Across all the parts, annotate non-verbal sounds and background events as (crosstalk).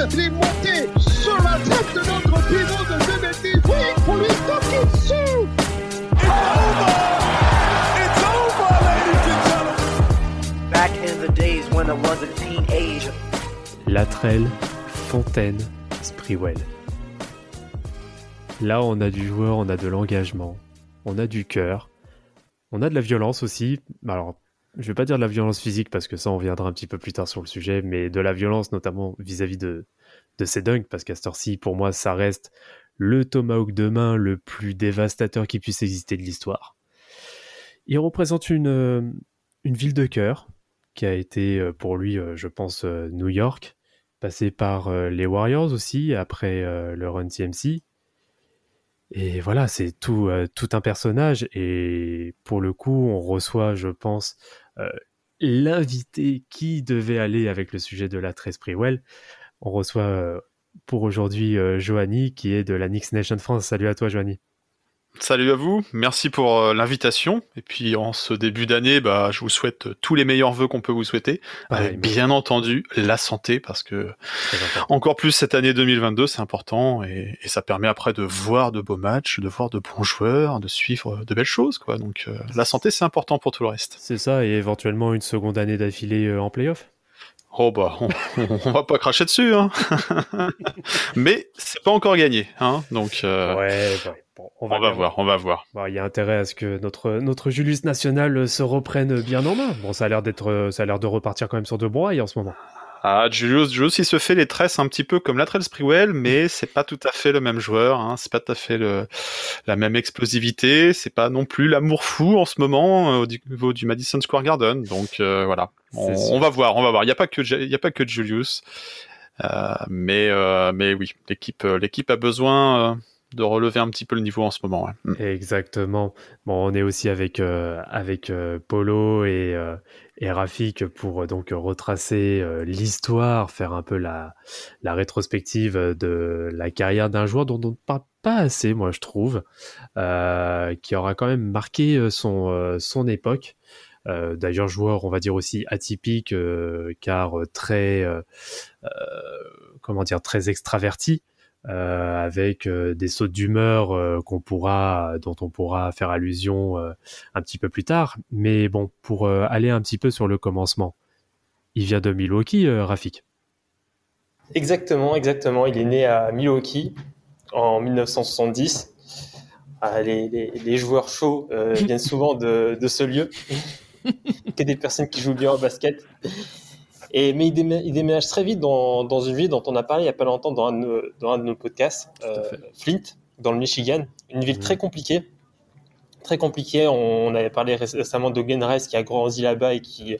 Sur la tête de notre pivot de 2 mètres 10. Oui, pour lui taper dessus. It's over! It's over, ladies and gentlemen! Back in the days when I was a teenager. Latrell, Fontaine, Sprewell. Là, on a du joueur, on a de l'engagement, on a du cœur, on a de la violence aussi. Alors, je vais pas dire de la violence physique parce que ça, on viendra un petit peu plus tard sur le sujet, mais de la violence notamment vis-à-vis de, de ces dunks, parce qu'à cette heure-ci, pour moi, ça reste le tomahawk de main le plus dévastateur qui puisse exister de l'histoire. Il représente une, euh, une ville de cœur qui a été euh, pour lui, euh, je pense, New York, passé par les Warriors aussi, après le Run TMC. Et voilà, c'est tout, euh, tout un personnage. Et pour le coup, on reçoit, je pense, euh, l'invité qui devait aller avec le sujet de la 13 Sprewell. On reçoit euh, pour aujourd'hui Johanny, qui est de la Knicks Nation France. Salut à toi, Johanny. Salut à vous, merci pour euh, l'invitation. Et puis en ce début d'année, bah, je vous souhaite euh, tous les meilleurs vœux qu'on peut vous souhaiter. Pareil, Avec merci. bien entendu la santé, parce que encore plus cette année 2022, c'est important et, et ça permet après de voir de beaux matchs, de voir de bons joueurs, de suivre de belles choses, quoi. Donc euh, la santé, c'est important pour tout le reste. C'est ça, et éventuellement une seconde année d'affilée en playoff? Oh bah, on, on va pas cracher dessus, hein. (laughs) Mais c'est pas encore gagné, hein. Donc euh, ouais, bon, on va, voir, on va voir. Il y a intérêt à ce que notre, notre Julius national se reprenne bien en main. Bon, ça a l'air d'être, ça a l'air de repartir quand même sur de bons rails en ce moment. Ah, Julius, Julius, il se fait les tresses un petit peu comme Latrell Sprewell, mais c'est pas tout à fait le même joueur, hein. c'est pas tout à fait le, la même explosivité, c'est pas non plus l'amour fou en ce moment euh, au niveau du Madison Square Garden, donc euh, voilà, on, va voir, on va voir. Il y a pas que, il a pas que Julius, euh, mais euh, mais oui, l'équipe, euh, l'équipe a besoin euh, de relever un petit peu le niveau en ce moment. Mm. Exactement. Bon, on est aussi avec euh, euh, Polo et euh, et Rafik pour donc retracer l'histoire, faire un peu la rétrospective de la carrière d'un joueur dont on ne parle pas assez, moi je trouve, qui aura quand même marqué son époque. D'ailleurs, joueur, on va dire aussi atypique, car très, comment dire, très extraverti, euh, avec euh, des sautes d'humeur euh, qu'on pourra, dont on pourra faire allusion euh, un petit peu plus tard. Mais bon, pour euh, aller un petit peu sur le commencement, il vient de Milwaukee, euh, Rafik. Exactement, exactement. Il est né à Milwaukee en 1970. Ah, les, les- les joueurs chauds euh, viennent souvent de, de ce lieu, (laughs) que des personnes qui jouent bien au basket. Et, mais il, démé- il déménage très vite dans, dans une ville dont on a parlé il n'y a pas longtemps dans un de nos, dans un de nos podcasts, euh, Flint, dans le Michigan. Une ville Mhm. très compliquée. Très compliquée. On, on avait parlé réc- récemment de Glen Rice qui a grandi là-bas et qui,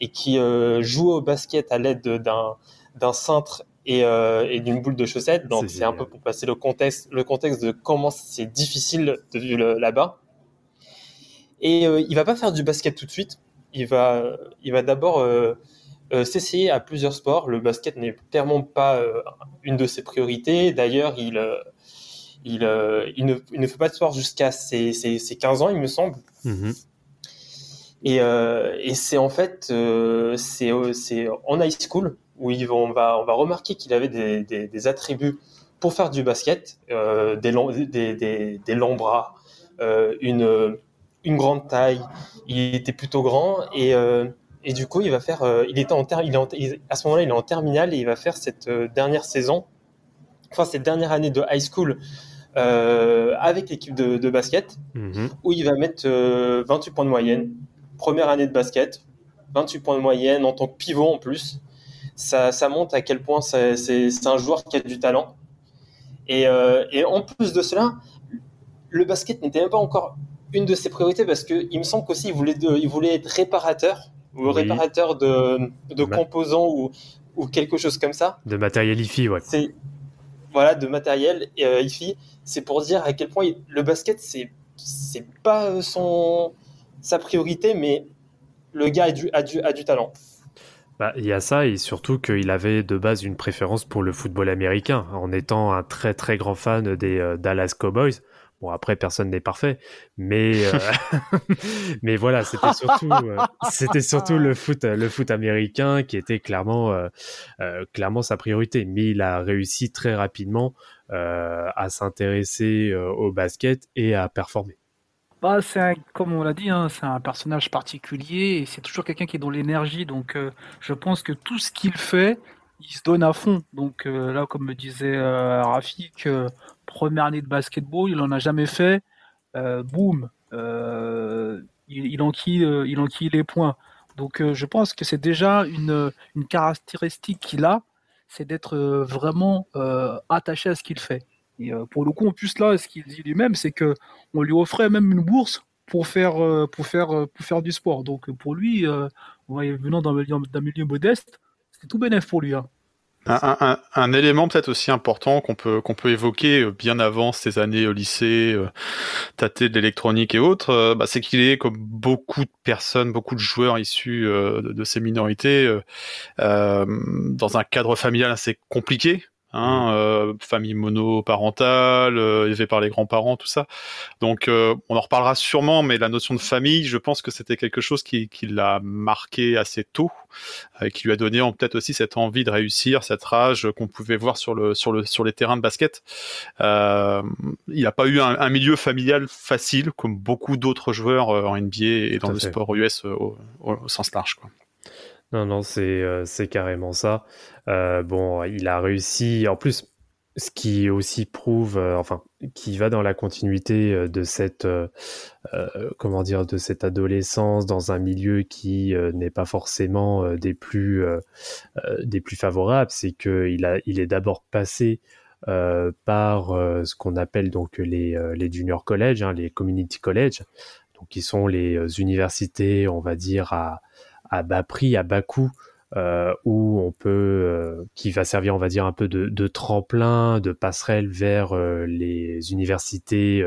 et qui euh, joue au basket à l'aide d'un cintre et, euh, et d'une boule de chaussettes. Donc C'est un peu pour passer le contexte, le contexte de comment c'est difficile de vivre là-bas. Et euh, il va pas faire du basket tout de suite. Il va, il va d'abord euh, s'essayer à plusieurs sports. Le basket n'est clairement pas euh, une de ses priorités. D'ailleurs, il, euh, il, euh, il, ne, il ne fait pas de sport jusqu'à ses, ses, ses 15 ans, il me semble. Mhm. Et, et c'est en fait c'est en high school où vont, on va on va remarquer qu'il avait des, des, des attributs pour faire du basket, des, longs, des, des, longs bras, une une grande taille. Il était plutôt grand et et du coup il va faire euh, il était en ter, il est en- il- à ce moment-là il est en terminale et il va faire cette euh, dernière saison, enfin cette dernière année de high school euh, avec l'équipe de, de basket Mhm. où il va mettre euh, 28 points de moyenne. Première année de basket, 28 points de moyenne en tant que pivot en plus. Ça, ça montre à quel point c'est un joueur qui a du talent. Et, et en plus de cela, le basket n'était même pas encore une de ses priorités parce que il me semble qu'aussi il voulait, de- il voulait être réparateur ou Oui. réparateur de, de Ma- composants ou, ou quelque chose comme ça. De matériel IFI, ouais. C'est voilà de matériel euh, IFI. C'est pour dire à quel point il- le basket c'est c'est pas euh, son sa priorité, mais le gars a du, a du, a du talent. Bah, il y a ça et surtout qu'il avait de base une préférence pour le football américain en étant un très très grand fan des euh, Dallas Cowboys. Bon après personne n'est parfait, mais euh, (laughs) mais voilà c'était surtout euh, surtout le foot le foot américain qui était clairement euh, clairement sa priorité. Mais il a réussi très rapidement à s'intéresser au basket et à performer. Bah, comme on l'a dit, hein, c'est un personnage particulier et c'est toujours quelqu'un qui est dans l'énergie. Donc, je pense que tout ce qu'il fait, il se donne à fond. Donc, euh, là, comme me disait euh, Rafik, euh, première année de basketball, il en a jamais fait. Boum, il, il enquille, il enquille les points. Donc, je pense que c'est déjà une, caractéristique qu'il a, c'est d'être vraiment attaché à ce qu'il fait. Et pour le coup, en plus là, ce qu'il dit lui-même, c'est que on lui offrait même une bourse pour faire pour faire pour faire du sport. Donc pour lui, venant d'un milieu modeste, c'était tout bénef pour lui. hein. Un, élément peut-être aussi important qu'on peut peut évoquer euh, bien avant ces années au lycée, euh, tâter de l'électronique et autres, euh, bah, c'est qu'il est comme beaucoup de personnes, beaucoup de joueurs issus euh, de, de ces minorités dans un cadre familial assez compliqué. Hein, euh, famille monoparentale, euh, élevée par les grands-parents, tout ça. Donc, euh, on en reparlera sûrement, mais la notion de famille, je pense que c'était quelque chose qui, qui l'a marqué assez tôt euh, qui lui a donné peut-être aussi cette envie de réussir, cette rage qu'on pouvait voir sur le sur le sur les terrains de basket. Il n'a pas eu un, un milieu familial facile comme beaucoup d'autres joueurs en NBA et dans le fait. sport US au, au- au sens large. Quoi. Non, non, c'est euh, carrément ça. Euh, bon, il a réussi. En plus, ce qui aussi prouve, euh, enfin, qui va dans la continuité de cette, comment dire, de cette adolescence dans un milieu qui n'est pas forcément des plus des plus favorables, c'est que il a, il est d'abord passé par ce qu'on appelle donc les junior college, hein, les community college, donc qui sont les universités, on va dire à à bas prix, à bas coût, euh, où on peut, euh, qui va servir, on va dire, un peu de, tremplin, de passerelle vers euh, les universités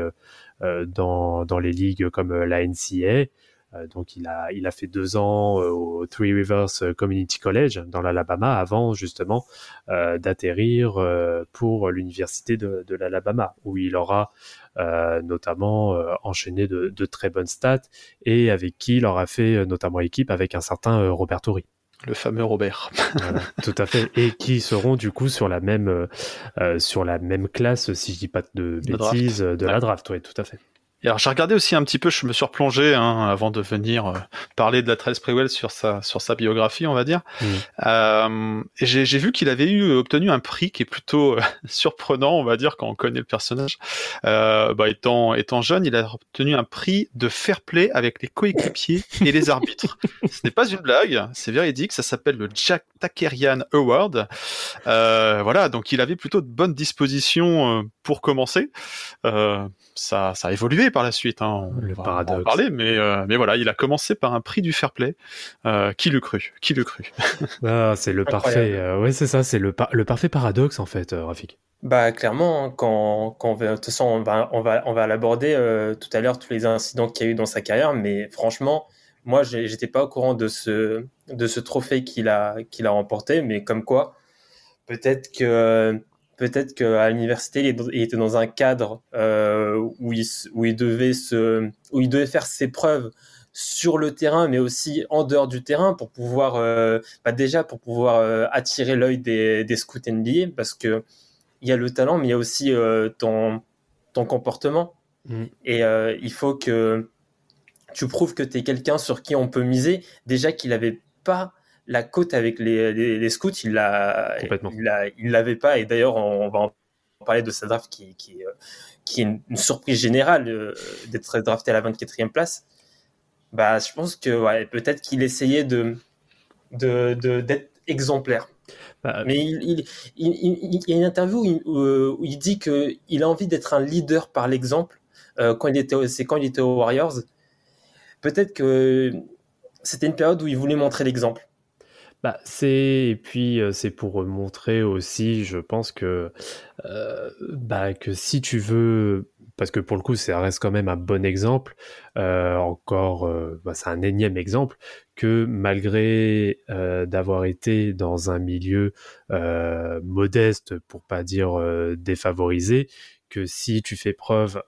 euh, dans, dans les ligues comme la NCA. Euh, donc il a, il a fait deux ans euh, au Three Rivers Community College dans l'Alabama avant justement euh, d'atterrir euh, pour l'université de, de l'Alabama où il aura euh, notamment euh, enchaîné de, de très bonnes stats et avec qui il aura fait euh, notamment équipe avec un certain euh, Robert Torrey. Le fameux Robert. (laughs) Voilà, tout à fait. Et qui seront du coup sur la même euh, euh, sur la même classe, si je dis pas de bêtises, euh, de la draft. Oui, tout à fait. Et alors j'ai regardé aussi un petit peu, je me suis replongé hein, avant de venir euh, parler de la Trail Sprewell sur sa sur sa biographie, on va dire. Mm. Euh, j'ai j'ai vu qu'il avait eu obtenu un prix qui est plutôt euh, (laughs) surprenant, on va dire, quand on connaît le personnage. Euh, bah, étant étant jeune, il a obtenu un prix de fair play avec les coéquipiers et les arbitres. Ce n'est pas une blague, c'est véridique. Ça s'appelle le Jack Takerian Award. Euh, voilà, donc il avait plutôt de bonnes dispositions euh, pour commencer. Euh, ça, ça a évolué par la suite. Hein. On Le va paradoxe. en parler, mais, euh, mais voilà, il a commencé par un prix du fair play. Euh, qui le cru Qui le cru (laughs) Ah, c'est le parfait. euh, ouais, c'est ça. C'est le, par- le parfait paradoxe en fait, euh, Rafik. Bah clairement, hein, quand, quand on va, de toute façon, on va, on va, on va l'aborder euh, tout à l'heure, tous les incidents qu'il y a eu dans sa carrière, mais franchement, moi, j'étais pas au courant de ce, de ce trophée qu'il a, qu'il a remporté, mais comme quoi, peut-être que, peut-être qu'à l'université, il était dans un cadre euh, où, il, s- où, il devait se, où il devait faire ses preuves sur le terrain, mais aussi en dehors du terrain pour pouvoir, euh, bah déjà pour pouvoir euh, attirer l'œil des, des scouts NBA, parce que il y a le talent, mais il y a aussi ton, ton comportement. Mm. Et il faut que tu prouves que tu es quelqu'un sur qui on peut miser. Déjà qu'il n'avait pas la cote avec les, les, les scouts, il l'a, il l'avait pas. Et d'ailleurs, on, on va en parler de sa draft qui, qui, euh, qui est une, une surprise générale euh, d'être drafté à la 24e place. Bah, je pense que ouais, peut-être qu'il essayait de, de, de- d'être exemplaire. Bah, Mais il, il, il, il- il y a une interview où il, où- où il dit qu'il a envie d'être un leader par l'exemple. euh, quand il était, c'est quand il était aux Warriors. Peut-être que c'était une période où il voulait montrer l'exemple. Bah, c'est et puis c'est pour montrer aussi, je pense que bah, que si tu veux, parce que pour le coup, ça reste quand même un bon exemple. encore, bah, c'est un énième exemple que malgré d'avoir été dans un milieu modeste, pour pas dire défavorisé, que si tu fais preuve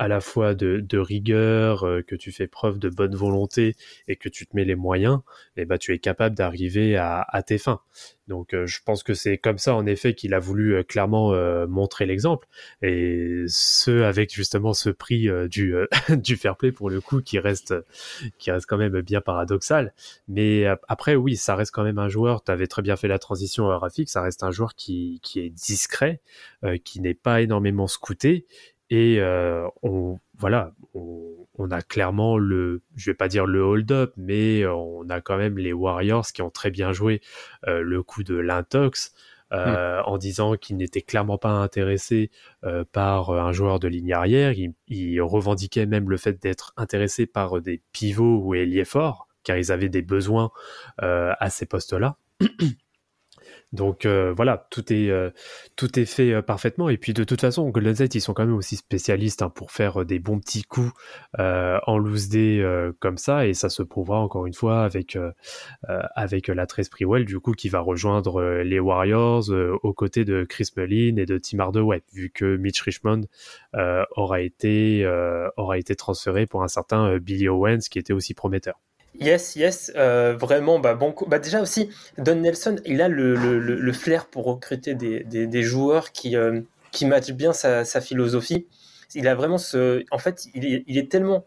à la fois de, rigueur, euh, que tu fais preuve de bonne volonté et que tu te mets les moyens, eh ben, tu es capable d'arriver à, à tes fins. Donc euh, je pense que c'est comme ça en effet qu'il a voulu euh, clairement montrer l'exemple et ce avec justement ce prix du (laughs) du fair play pour le coup qui reste qui reste quand même bien paradoxal. Mais après oui, ça reste quand même un joueur. Tu avais très bien fait la transition euh, Rafik, ça reste un joueur qui qui est discret, qui n'est pas énormément scouté et euh, on voilà on, on a clairement le je vais pas dire le hold up mais euh, on a quand même les Warriors qui ont très bien joué euh, le coup de l'intox euh, en disant qu'ils n'étaient clairement pas intéressés euh, par un joueur de ligne arrière. Ils, ils revendiquaient même le fait d'être intéressés par des pivots ou ailiers forts car ils avaient des besoins euh, à ces postes là donc euh, voilà, tout est euh, tout est fait euh, parfaitement. Et puis de toute façon, Golden State, ils sont quand même aussi spécialistes hein, pour faire des bons petits coups en loose day comme ça. Et ça se prouvera encore une fois avec avec la 13 Sprewell, du coup, qui va rejoindre les Warriors aux côtés de Chris Mullin et de Tim Hardaway, vu que Mitch Richmond aura été aura été transféré pour un certain Billy Owens, qui était aussi prometteur. Yes, yes, euh, vraiment, bah, bon, coup. bah, déjà aussi, Don Nelson, il a le, le, le- flair pour recruter des, des, des joueurs qui, euh, qui matchent bien sa, sa philosophie. Il a vraiment ce, en fait, il est, il est tellement,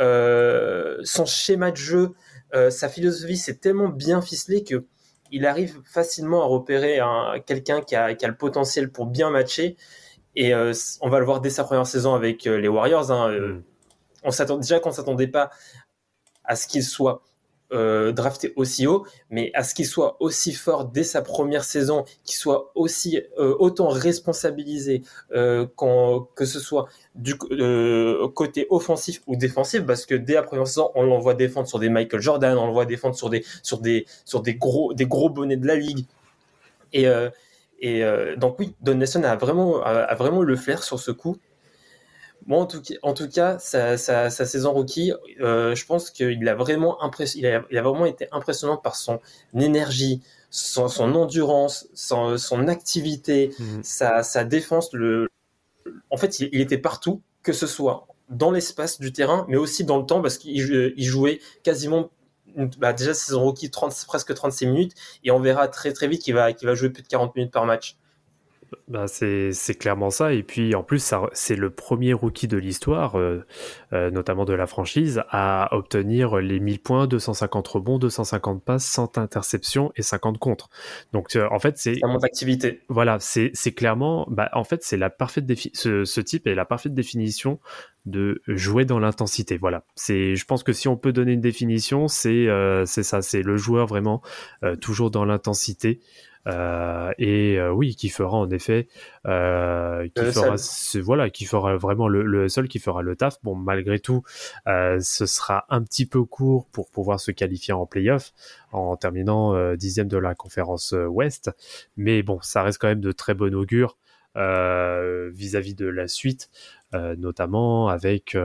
euh, son schéma de jeu, sa philosophie, c'est tellement bien ficelé que il arrive facilement à repérer un, quelqu'un qui a, qui a le potentiel pour bien matcher. Et on va le voir dès sa première saison avec les Warriors. Hein, Mm. on s'attend déjà qu'on s'attendait pas à ce qu'il soit euh, drafté aussi haut, mais à ce qu'il soit aussi fort dès sa première saison, qu'il soit aussi euh, autant responsabilisé, euh, que ce soit du côté offensif ou défensif, parce que dès la première saison, on l'envoie défendre sur des Michael Jordan, on l'envoie défendre sur des sur des sur des gros des gros bonnets de la ligue. Et donc oui, Don Nelson a vraiment a vraiment le flair sur ce coup. Bon, en tout, ca- en tout cas, sa, sa, sa saison rookie, euh, je pense qu'il a vraiment impress- il a, il a vraiment été impressionnant par son énergie, son, son endurance, son, son activité, Mhm. sa, sa défense. Le... En fait, il, il était partout, que ce soit dans l'espace du terrain, mais aussi dans le temps, parce qu'il jou- il jouait quasiment, bah, déjà saison rookie, 30, presque 36 minutes, et on verra très très vite qu'il va, qu'il va jouer plus de 40 minutes par match. Bah, c'est clairement ça. Et puis en plus, c'est le premier rookie de l'histoire, euh, euh, notamment de la franchise, à obtenir les 1000 points, 250 rebonds, 250 passes, 100 interceptions et 50 contre. Donc euh, en fait, c'est l'activité. voilà, c'est clairement, bah, en fait, c'est la parfaite défi ce, ce type est la parfaite définition de jouer dans l'intensité. Voilà, c'est, je pense que si on peut donner une définition, c'est euh, c'est ça, c'est le joueur vraiment euh, toujours dans l'intensité. Euh, et euh, oui, qui fera en effet, euh, qui Le fera, ce- voilà, qui fera vraiment le, le seul qui fera le taf. Bon, malgré tout, ce sera un petit peu court pour pouvoir se qualifier en playoff en terminant dixième de la conférence Ouest. Mais bon, ça reste quand même de très bon augure vis-à-vis de la suite, notamment avec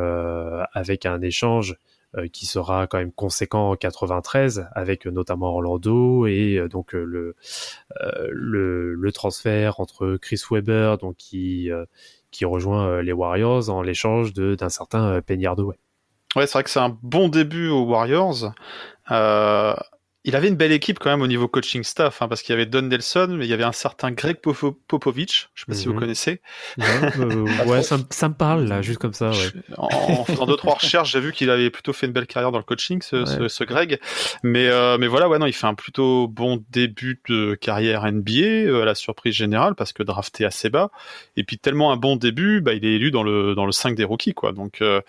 avec un échange qui sera quand même conséquent en 93, avec euh, notamment Orlando et euh, donc euh, le, euh, le le transfert entre Chris Webber, donc qui euh, qui rejoint euh, les Warriors en l'échange d'un certain euh, Penny Hardaway. Ouais, c'est vrai que c'est un bon début aux Warriors. Euh, il avait une belle équipe quand même au niveau coaching staff, hein, parce qu'il y avait Don Nelson, mais il y avait un certain Greg Popo- Popovich, je sais pas si vous Mhm. connaissez. Ouais, euh, ouais, ça, me- ça me parle là, juste comme ça. Ouais. En, en faisant deux trois recherches, j'ai vu qu'il avait plutôt fait une belle carrière dans le coaching, ce, ce, Ouais. ce Greg. Mais euh, mais voilà, ouais, non, il fait un plutôt bon début de carrière NBA euh, à la surprise générale parce que drafté assez bas. Et puis tellement un bon début, bah, il est élu dans le dans le 5 des rookies quoi. Donc euh,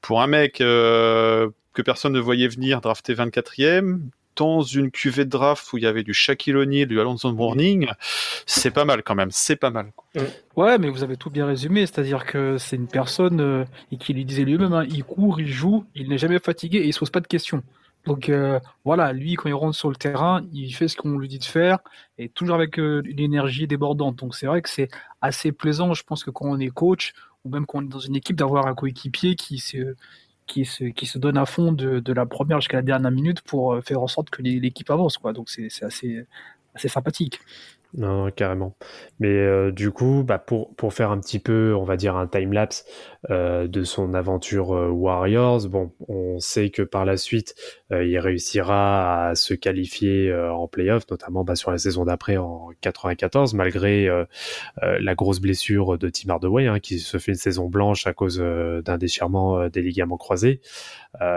pour un mec euh, que personne ne voyait venir drafté 24e, dans une cuvée de draft où il y avait du Shaquille O'Neal, du Alonso Mourning, c'est pas mal quand même, c'est pas mal. Ouais, mais vous avez tout bien résumé, c'est-à-dire que c'est une personne euh, et qui lui disait lui-même, hein, il court, il joue, il n'est jamais fatigué et il se pose pas de questions. Donc euh, voilà, lui quand il rentre sur le terrain, il fait ce qu'on lui dit de faire et toujours avec euh, une énergie débordante. Donc c'est vrai que c'est assez plaisant, je pense que quand on est coach ou même quand on est dans une équipe d'avoir un coéquipier qui qui se, qui se donne à fond de, de la première jusqu'à la dernière minute pour euh, faire en sorte que l'équipe avance. Quoi. Donc c'est c'est assez, assez sympathique. Non, carrément. Mais euh, du coup, bah, pour, pour faire un petit peu, on va dire, un time-lapse euh, de son aventure euh, Warriors, bon, on sait que par la suite, il réussira à se qualifier en playoff, notamment bah, sur la saison d'après en 94, malgré la grosse blessure de Tim Hardaway, hein, qui se fait une saison blanche à cause d'un déchirement des ligaments croisés.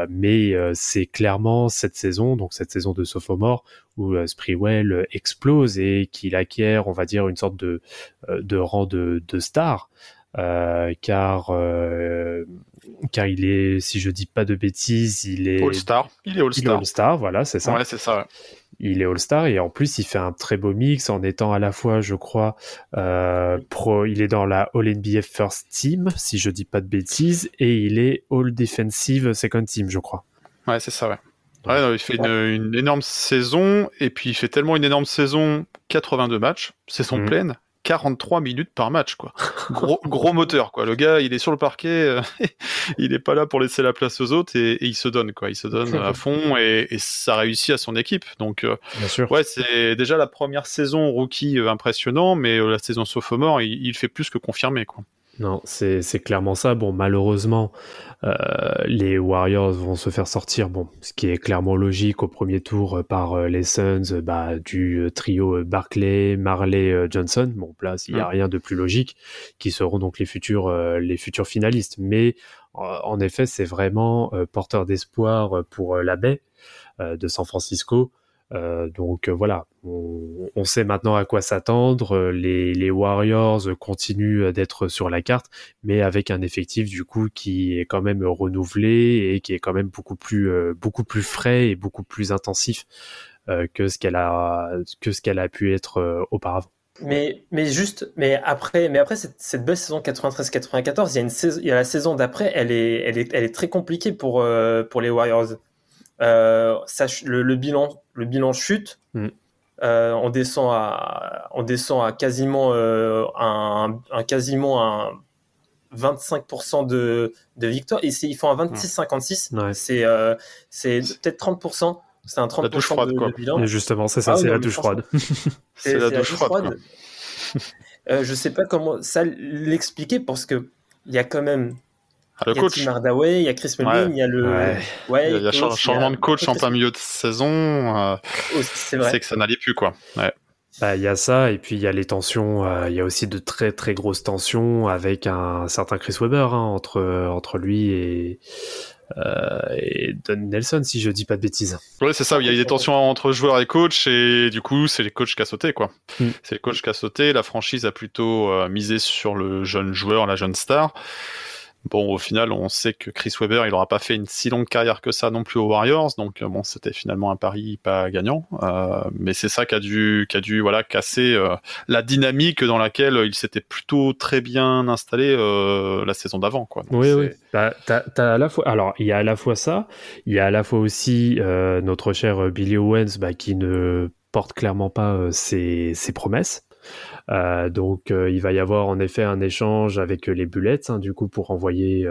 Mais c'est clairement cette saison, donc cette saison de sophomore, où Sprewell explose et qu'il acquiert, on va dire, une sorte de, euh, de rang de, de star. Euh, car euh, car il est, si je dis pas de bêtises, il est All-Star, il est il est All-Star. Voilà, c'est ça. Ouais, c'est ça. ouais. Il est All-Star et en plus il fait un très beau mix en étant à la fois, je crois, euh, pro. Il est dans la All NBA First Team, si je dis pas de bêtises, et il est All Defensive Second Team, je crois. Ouais, c'est ça, ouais. Ouais, non, il fait une, une énorme saison, et puis il fait tellement une énorme saison, 82 matchs, saison Mhm. pleine, 43 minutes par match, quoi. Gros, (laughs) gros moteur, quoi. Le gars, il est sur le parquet, euh, (laughs) il est pas là pour laisser la place aux autres, et, et il se donne, quoi. Il se donne à fond, et, et ça réussit à son équipe. Donc, euh, Bien sûr. ouais, c'est déjà la première saison rookie euh, impressionnant, mais la saison sophomore, il, il fait plus que confirmer, quoi. Non, c'est clairement ça. Bon, malheureusement, euh, les Warriors vont se faire sortir, bon, ce qui est clairement logique au premier tour euh, par euh, les Suns, bah, du trio Barclay, Marley, Johnson. Bon, là, il n'y a Mm. rien de plus logique, qui seront donc les futurs, euh, les futurs finalistes. Mais en effet, c'est vraiment porteur d'espoir pour la baie de San Francisco. Euh, donc euh, voilà, on, sait maintenant à quoi s'attendre. Euh, Les, Warriors continuent d'être sur la carte, mais avec un effectif du coup qui est quand même renouvelé et qui est quand même beaucoup plus beaucoup plus frais et beaucoup plus intensif que ce qu'elle a que ce qu'elle a pu être auparavant. Mais, mais juste, mais après, mais après cette, belle saison 93-94, il y a il y a la saison d'après, elle est, elle est, elle est très compliquée pour, pour les Warriors. Euh, ça, le, le bilan, le bilan chute. Mm. Euh, on descend à, on descend à quasiment euh, un, un quasiment un 25% de, de victoire. Et ils font un 26-56. Ouais. C'est, euh, c'est peut-être 30%. C'est un 30% La douche froide, de, quoi. de bilan. Et justement, c'est ça, Ah c'est oui, la mais douche froide. (laughs) C'est la douche froide. Euh, je sais pas comment ça l'expliquer parce que il y a quand même Ah, le il y a coach. Tim Hardaway, il y a Chris Mullin, Ouais. il y a le Ouais. ouais, Il y a, il y a coach, cha- il y a- changement de coach en plein milieu de saison. euh, c'est vrai. c'est que ça n'allait plus, quoi. Ouais. Bah, il y a ça, et puis il y a les tensions, euh, il y a aussi de très très grosses tensions avec un certain Chris Webber hein, entre, entre lui et, euh, et Don Nelson, si je dis pas de bêtises. Ouais, c'est ça. Il y a eu des tensions entre joueurs et coach, et du coup, c'est les coachs qui a sauté, quoi. Mm. C'est le coach qui a sauté. La franchise a plutôt euh, misé sur le jeune joueur, la jeune star. Bon, au final, on sait que Chris Webber, il aura pas fait une si longue carrière que ça non plus aux Warriors, donc euh, bon, c'était finalement un pari pas gagnant. Euh, mais c'est ça qui a dû, qui a dû, voilà, casser euh, la dynamique dans laquelle il s'était plutôt très bien installé euh, la saison d'avant, quoi. Donc, Oui, oui. T'as, t'as à la fois, alors il y a à la fois ça, il y a à la fois aussi euh, notre cher Billy Owens bah, qui ne porte clairement pas euh, ses, ses promesses. Euh, donc euh, il va y avoir en effet un échange avec euh, les Bullets, hein, du coup pour envoyer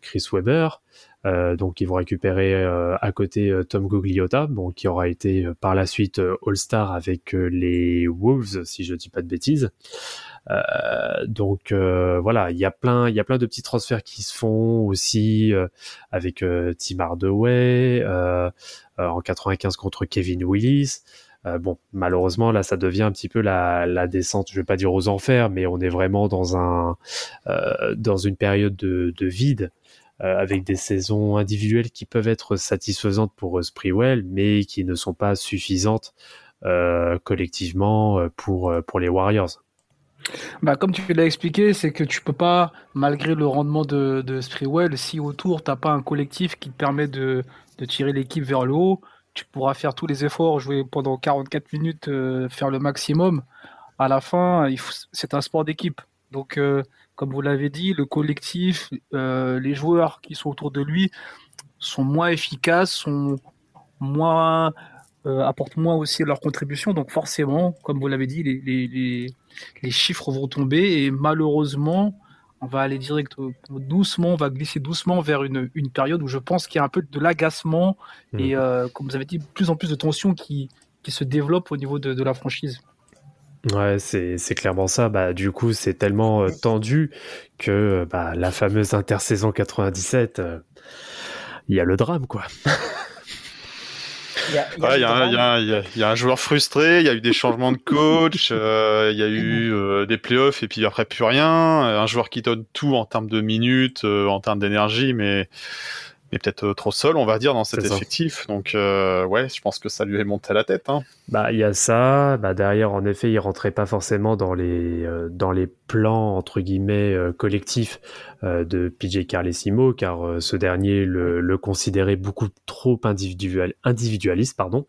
Chris Webber. Euh, donc ils vont récupérer à côté Tom Gugliotta, bon, qui aura été par la suite All-Star avec les Wolves, si je dis pas de bêtises. Donc voilà, il y a plein, il y a plein de petits transferts qui se font aussi avec Tim Hardaway en 95 contre Kevin Willis. Euh, bon, malheureusement là, ça devient un petit peu la, descente. Je vais pas dire aux enfers, mais on est vraiment dans un euh, dans une période de, de vide. euh, avec des saisons individuelles qui peuvent être satisfaisantes pour Sprewell, mais qui ne sont pas suffisantes collectivement pour, pour les Warriors. Bah, comme tu l'as expliqué, c'est que tu peux pas, malgré le rendement de, de Sprewell, si autour t'as pas un collectif qui te permet de, de tirer l'équipe vers le haut, tu pourras faire tous les efforts, jouer pendant 44 minutes, euh, faire le maximum. À la fin, c'est un sport d'équipe. Donc, euh, comme vous l'avez dit, le collectif, euh, les joueurs qui sont autour de lui sont moins efficaces, sont moins apportent moins aussi leur contribution. Donc forcément, comme vous l'avez dit, les chiffres vont tomber et malheureusement, on va aller direct doucement, on va glisser doucement vers une, une période où je pense qu'il y a un peu de l'agacement et, euh, comme vous avez dit, plus en plus de tensions qui, qui se développent au niveau de, de la franchise. Ouais, c'est clairement ça. Bah, du coup, c'est tellement euh, tendu que bah, la fameuse intersaison 97, euh, il y a le drame, quoi. (laughs) Il y a, un- joueur frustré, il y a eu des changements de coach, euh, il y a eu euh, des playoffs et puis après plus rien. Euh, Un joueur qui donne tout en termes de minutes, euh, en termes d'énergie, mais, mais peut-être euh, trop seul, on va dire, dans cet effectif. Donc euh, ouais, je pense que ça lui est monté à la tête. Hein. Bah, il y a ça. Bah, derrière, en effet, il rentrait pas forcément dans les euh, dans les plans entre guillemets euh, collectifs de PJ Carlesimo, car ce dernier le, le considérait beaucoup trop individual individualiste, pardon,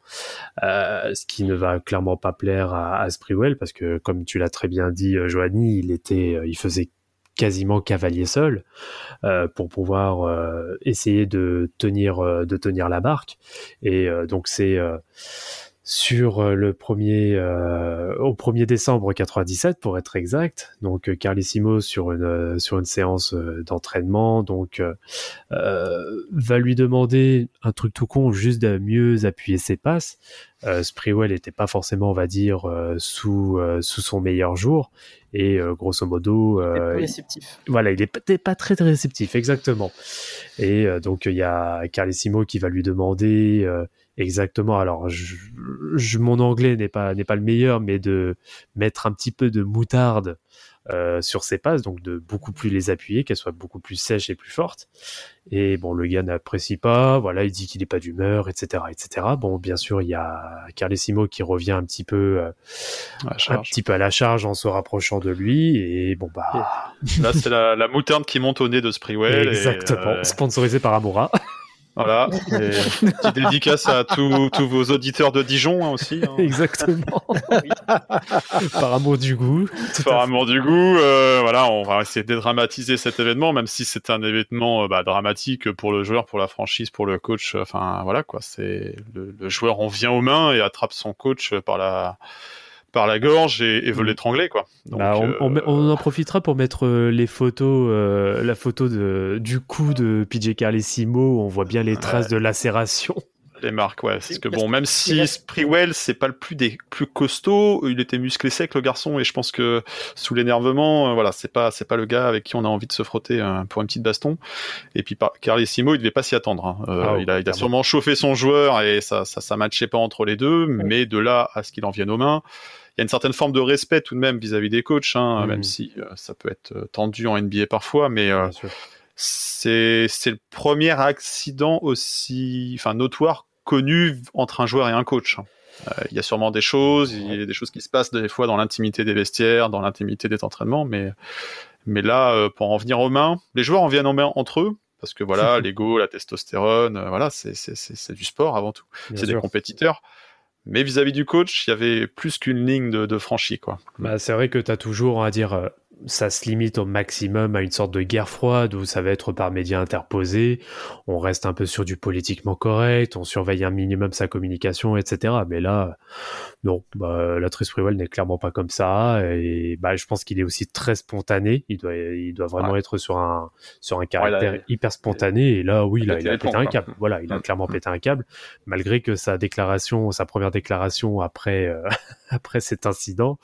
ce qui ne va clairement pas plaire à, à Sprewell, parce que comme tu l'as très bien dit, Johanny, il était, il faisait quasiment cavalier seul euh, pour pouvoir euh, essayer de tenir euh, de tenir la barque. Et donc c'est sur euh, le premier euh, au 1er décembre 97 pour être exact donc euh, Carlissimo sur une euh, sur une séance d'entraînement donc euh, va lui demander un truc tout con juste de mieux appuyer ses passes euh, Sprewell n'était pas forcément on va dire euh, sous euh, sous son meilleur jour et euh, grosso modo euh, plus réceptif. voilà, il est peut-être pas très réceptif, exactement. Et euh, donc il y a Carlissimo qui va lui demander euh, exactement. Alors, je, je- mon anglais n'est pas n'est pas le meilleur, mais de mettre un petit peu de moutarde euh, sur ses passes, donc de beaucoup plus les appuyer, qu'elles soient beaucoup plus sèches et plus fortes. Et bon, le gars n'apprécie pas. Voilà, il dit qu'il n'est pas d'humeur, etc., etc. Bon, bien sûr, il y a Carlissimo qui revient un petit peu euh, à la un charge. petit peu à la charge en se rapprochant de lui. Et bon bah. Là, c'est la, la moutarde qui monte au nez de Sprewell. et, Exactement, euh, sponsorisé par Amoura. Voilà. Et (laughs) petite dédicace à tous tous vos auditeurs de Dijon hein, aussi. hein. Exactement. par amour du goût. Par amour du goût, euh, voilà, on va essayer de dédramatiser cet événement, même si c'est un événement euh, bah, dramatique pour le joueur, pour la franchise, pour le coach. Enfin, voilà quoi, c'est le, le joueur en vient aux mains et attrape son coach par la par la gorge et, et veut Mm. l'étrangler quoi. Donc, Bah, on, euh, on en profitera pour mettre euh, les photos, euh, la photo de, du coup de PJ Carlesimo, où on voit bien les traces de lacération. Les marques, ouais. Parce que bon, même si Sprewell, c'est pas le plus des plus costauds, il était musclé sec le garçon, et je pense que sous l'énervement, euh, voilà, c'est pas c'est pas le gars avec qui on a envie de se frotter euh, pour une petite baston. Et puis par Carlissimo, il devait pas s'y attendre. hein. Euh, Ah, il a il a sûrement chauffé son joueur et ça ça ça matchait pas entre les deux, mais de là à ce qu'il en vienne aux mains. Il y a une certaine forme de respect tout de même vis-à-vis des coachs, hein, Mhm. même si euh, ça peut être tendu en NBA parfois, mais euh, c'est le premier accident aussi enfin notoire connu entre un joueur et un coach. Euh, Il y a sûrement des choses, il y a des choses qui se passent des fois dans l'intimité des vestiaires, dans l'intimité des entraînements, mais mais là euh, pour en venir aux mains, les joueurs en viennent en main entre eux parce que voilà (laughs) l'ego, la testostérone, euh, voilà c'est du sport avant tout, c'est des compétiteurs. Mais vis-à-vis du coach, il y avait plus qu'une ligne de, de franchie quoi. Bah, c'est vrai que tu as toujours, va dire, ça se limite au maximum à une sorte de guerre froide où ça va être par médias interposés. On reste un peu sur du politiquement correct, on surveille un minimum sa communication, etc. Mais là, non, bah, la Trice Prewell n'est clairement pas comme ça. Et bah, je pense qu'il est aussi très spontané. Il doit, il doit vraiment être sur un, sur un caractère hyper spontané. Et là, oui, il a là, il a pété un câble. Voilà, il a Mm. clairement Mm. pété un câble, malgré que sa déclaration, sa première déclaration après, euh, (laughs) après cet incident,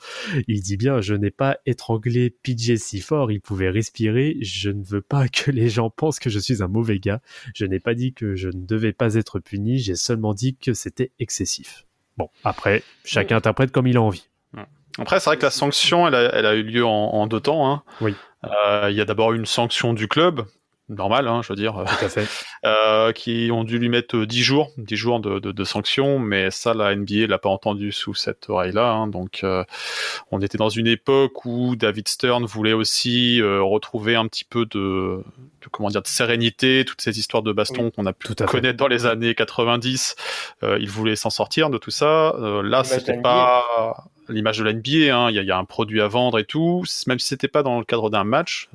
il dit bien, je n'ai pas étranglé Si fort, il pouvait respirer, je ne veux pas que les gens pensent que je suis un mauvais gars, je n'ai pas dit que je ne devais pas être puni, j'ai seulement dit que c'était excessif. Bon, après, chacun interprète comme il a envie. Après, c'est vrai que la sanction, elle a, elle a eu lieu en, en deux temps. hein. Oui. Euh, Il y a d'abord une sanction du club normal, hein, je veux dire, Tout à fait. euh, qui ont dû lui mettre euh, 10 jours, 10 jours de, de, de sanctions, mais ça, la NBA l'a pas entendu sous cette oreille-là. hein. donc, euh, on était dans une époque où David Stern voulait aussi euh, retrouver un petit peu de, de comment dire de sérénité, toutes ces histoires de baston qu'on a pu Tout à fait. connaître dans les années 90. Euh, il voulait s'en sortir de tout ça. Euh, là, c'était pas l'image de la NBA. hein. Il y, a- il y a un produit à vendre et tout. Même si c'était pas dans le cadre d'un match.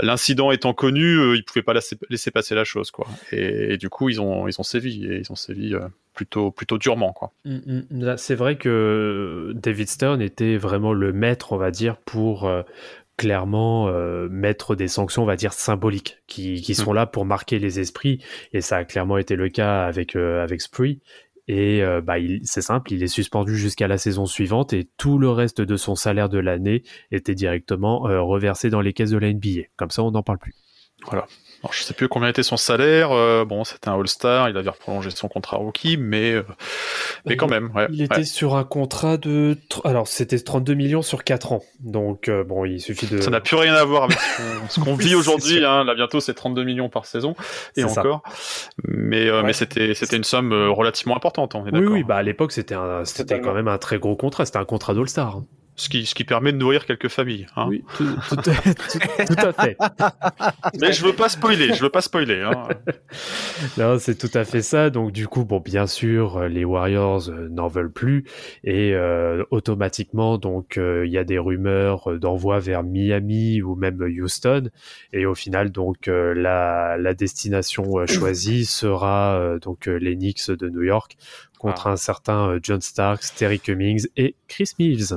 L'incident étant connu, euh, ils pouvaient pas laisser, laisser passer la chose, quoi. Et, et du coup, ils ont, ils ont sévi, et ils ont sévi euh, plutôt, plutôt durement, quoi. Mm, mm. C'est vrai que David Stern était vraiment le maître, on va dire, pour euh, clairement euh, mettre des sanctions, on va dire, symboliques, qui, qui sont là pour marquer les esprits. Et ça a clairement été le cas avec, avec Spree. Et euh, bah, c'est simple, il est suspendu jusqu'à la saison suivante et tout le reste de son salaire de l'année était directement euh, reversé dans les caisses de la NBA. Comme ça, on n'en parle plus. Alors, je sais plus combien était son salaire. euh, bon, c'était un All-Star, il avait prolongé son contrat rookie, mais, euh, mais quand même, ouais. Il était ouais. sur un contrat de... Alors, c'était 32 millions sur 4 ans. Donc, euh, bon, il suffit de... Ça n'a plus rien à voir avec ce qu'on- (laughs) vit aujourd'hui. Hein. Là, bientôt, c'est 32 millions par saison, et ça. encore. Mais, euh, Ouais. mais c'était, c'était une somme euh, relativement importante, on est Oui, oui, bah à l'époque, c'était un, c'était quand même un très gros contrat. C'était un contrat d'All-Star. Ce qui, ce qui permet de nourrir quelques familles. Hein. Oui, tout, tout- (laughs) tout- tout à fait. Mais je veux pas spoiler, je veux pas spoiler. Hein. (laughs) Non, c'est tout à fait ça. Donc, du coup, bon, bien sûr, euh, les Warriors euh, n'en veulent plus. Et euh, automatiquement, donc, euh, il y a des rumeurs d'envoi vers Miami ou même Houston. Et au final, donc, la, la destination choisie sera euh, donc les Knicks de New York contre un certain John Starks, Terry Cummings et Chris Mills.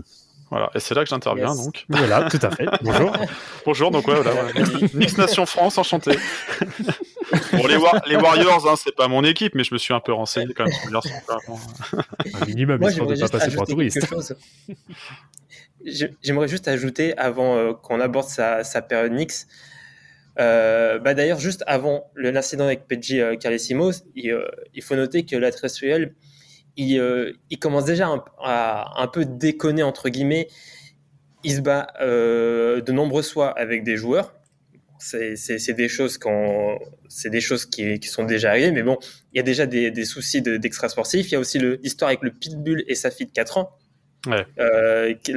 Voilà, et c'est là que j'interviens Yes. donc. (laughs) Voilà, tout à fait. Bonjour. (laughs) Bonjour, donc ouais, voilà. Mix (laughs) Nation France, enchanté. bon, les, Wa- les Warriors, hein, c'est pas mon équipe, mais je me suis un peu renseigné quand même. sur. Un minimum, Moi, histoire de j'aimerais pas juste passer pour un ajouter touriste. J'aimerais juste ajouter, avant euh, qu'on aborde sa, sa période Knicks, euh, bah d'ailleurs, juste avant le- l'incident avec PG euh, Carlesimo, il, euh, il faut noter que la Tresuel, il, euh, il commence déjà un- à un peu déconner, entre guillemets. Il se bat euh, de nombreuses fois avec des joueurs. C'est des choses, qu'on- c'est des choses qui, qui sont déjà arrivées, mais bon, il y a déjà des, des soucis de- d'extra-sportifs. Il y a aussi l'histoire avec le Pitbull et sa fille de 4 ans. Ouais. Euh, qui-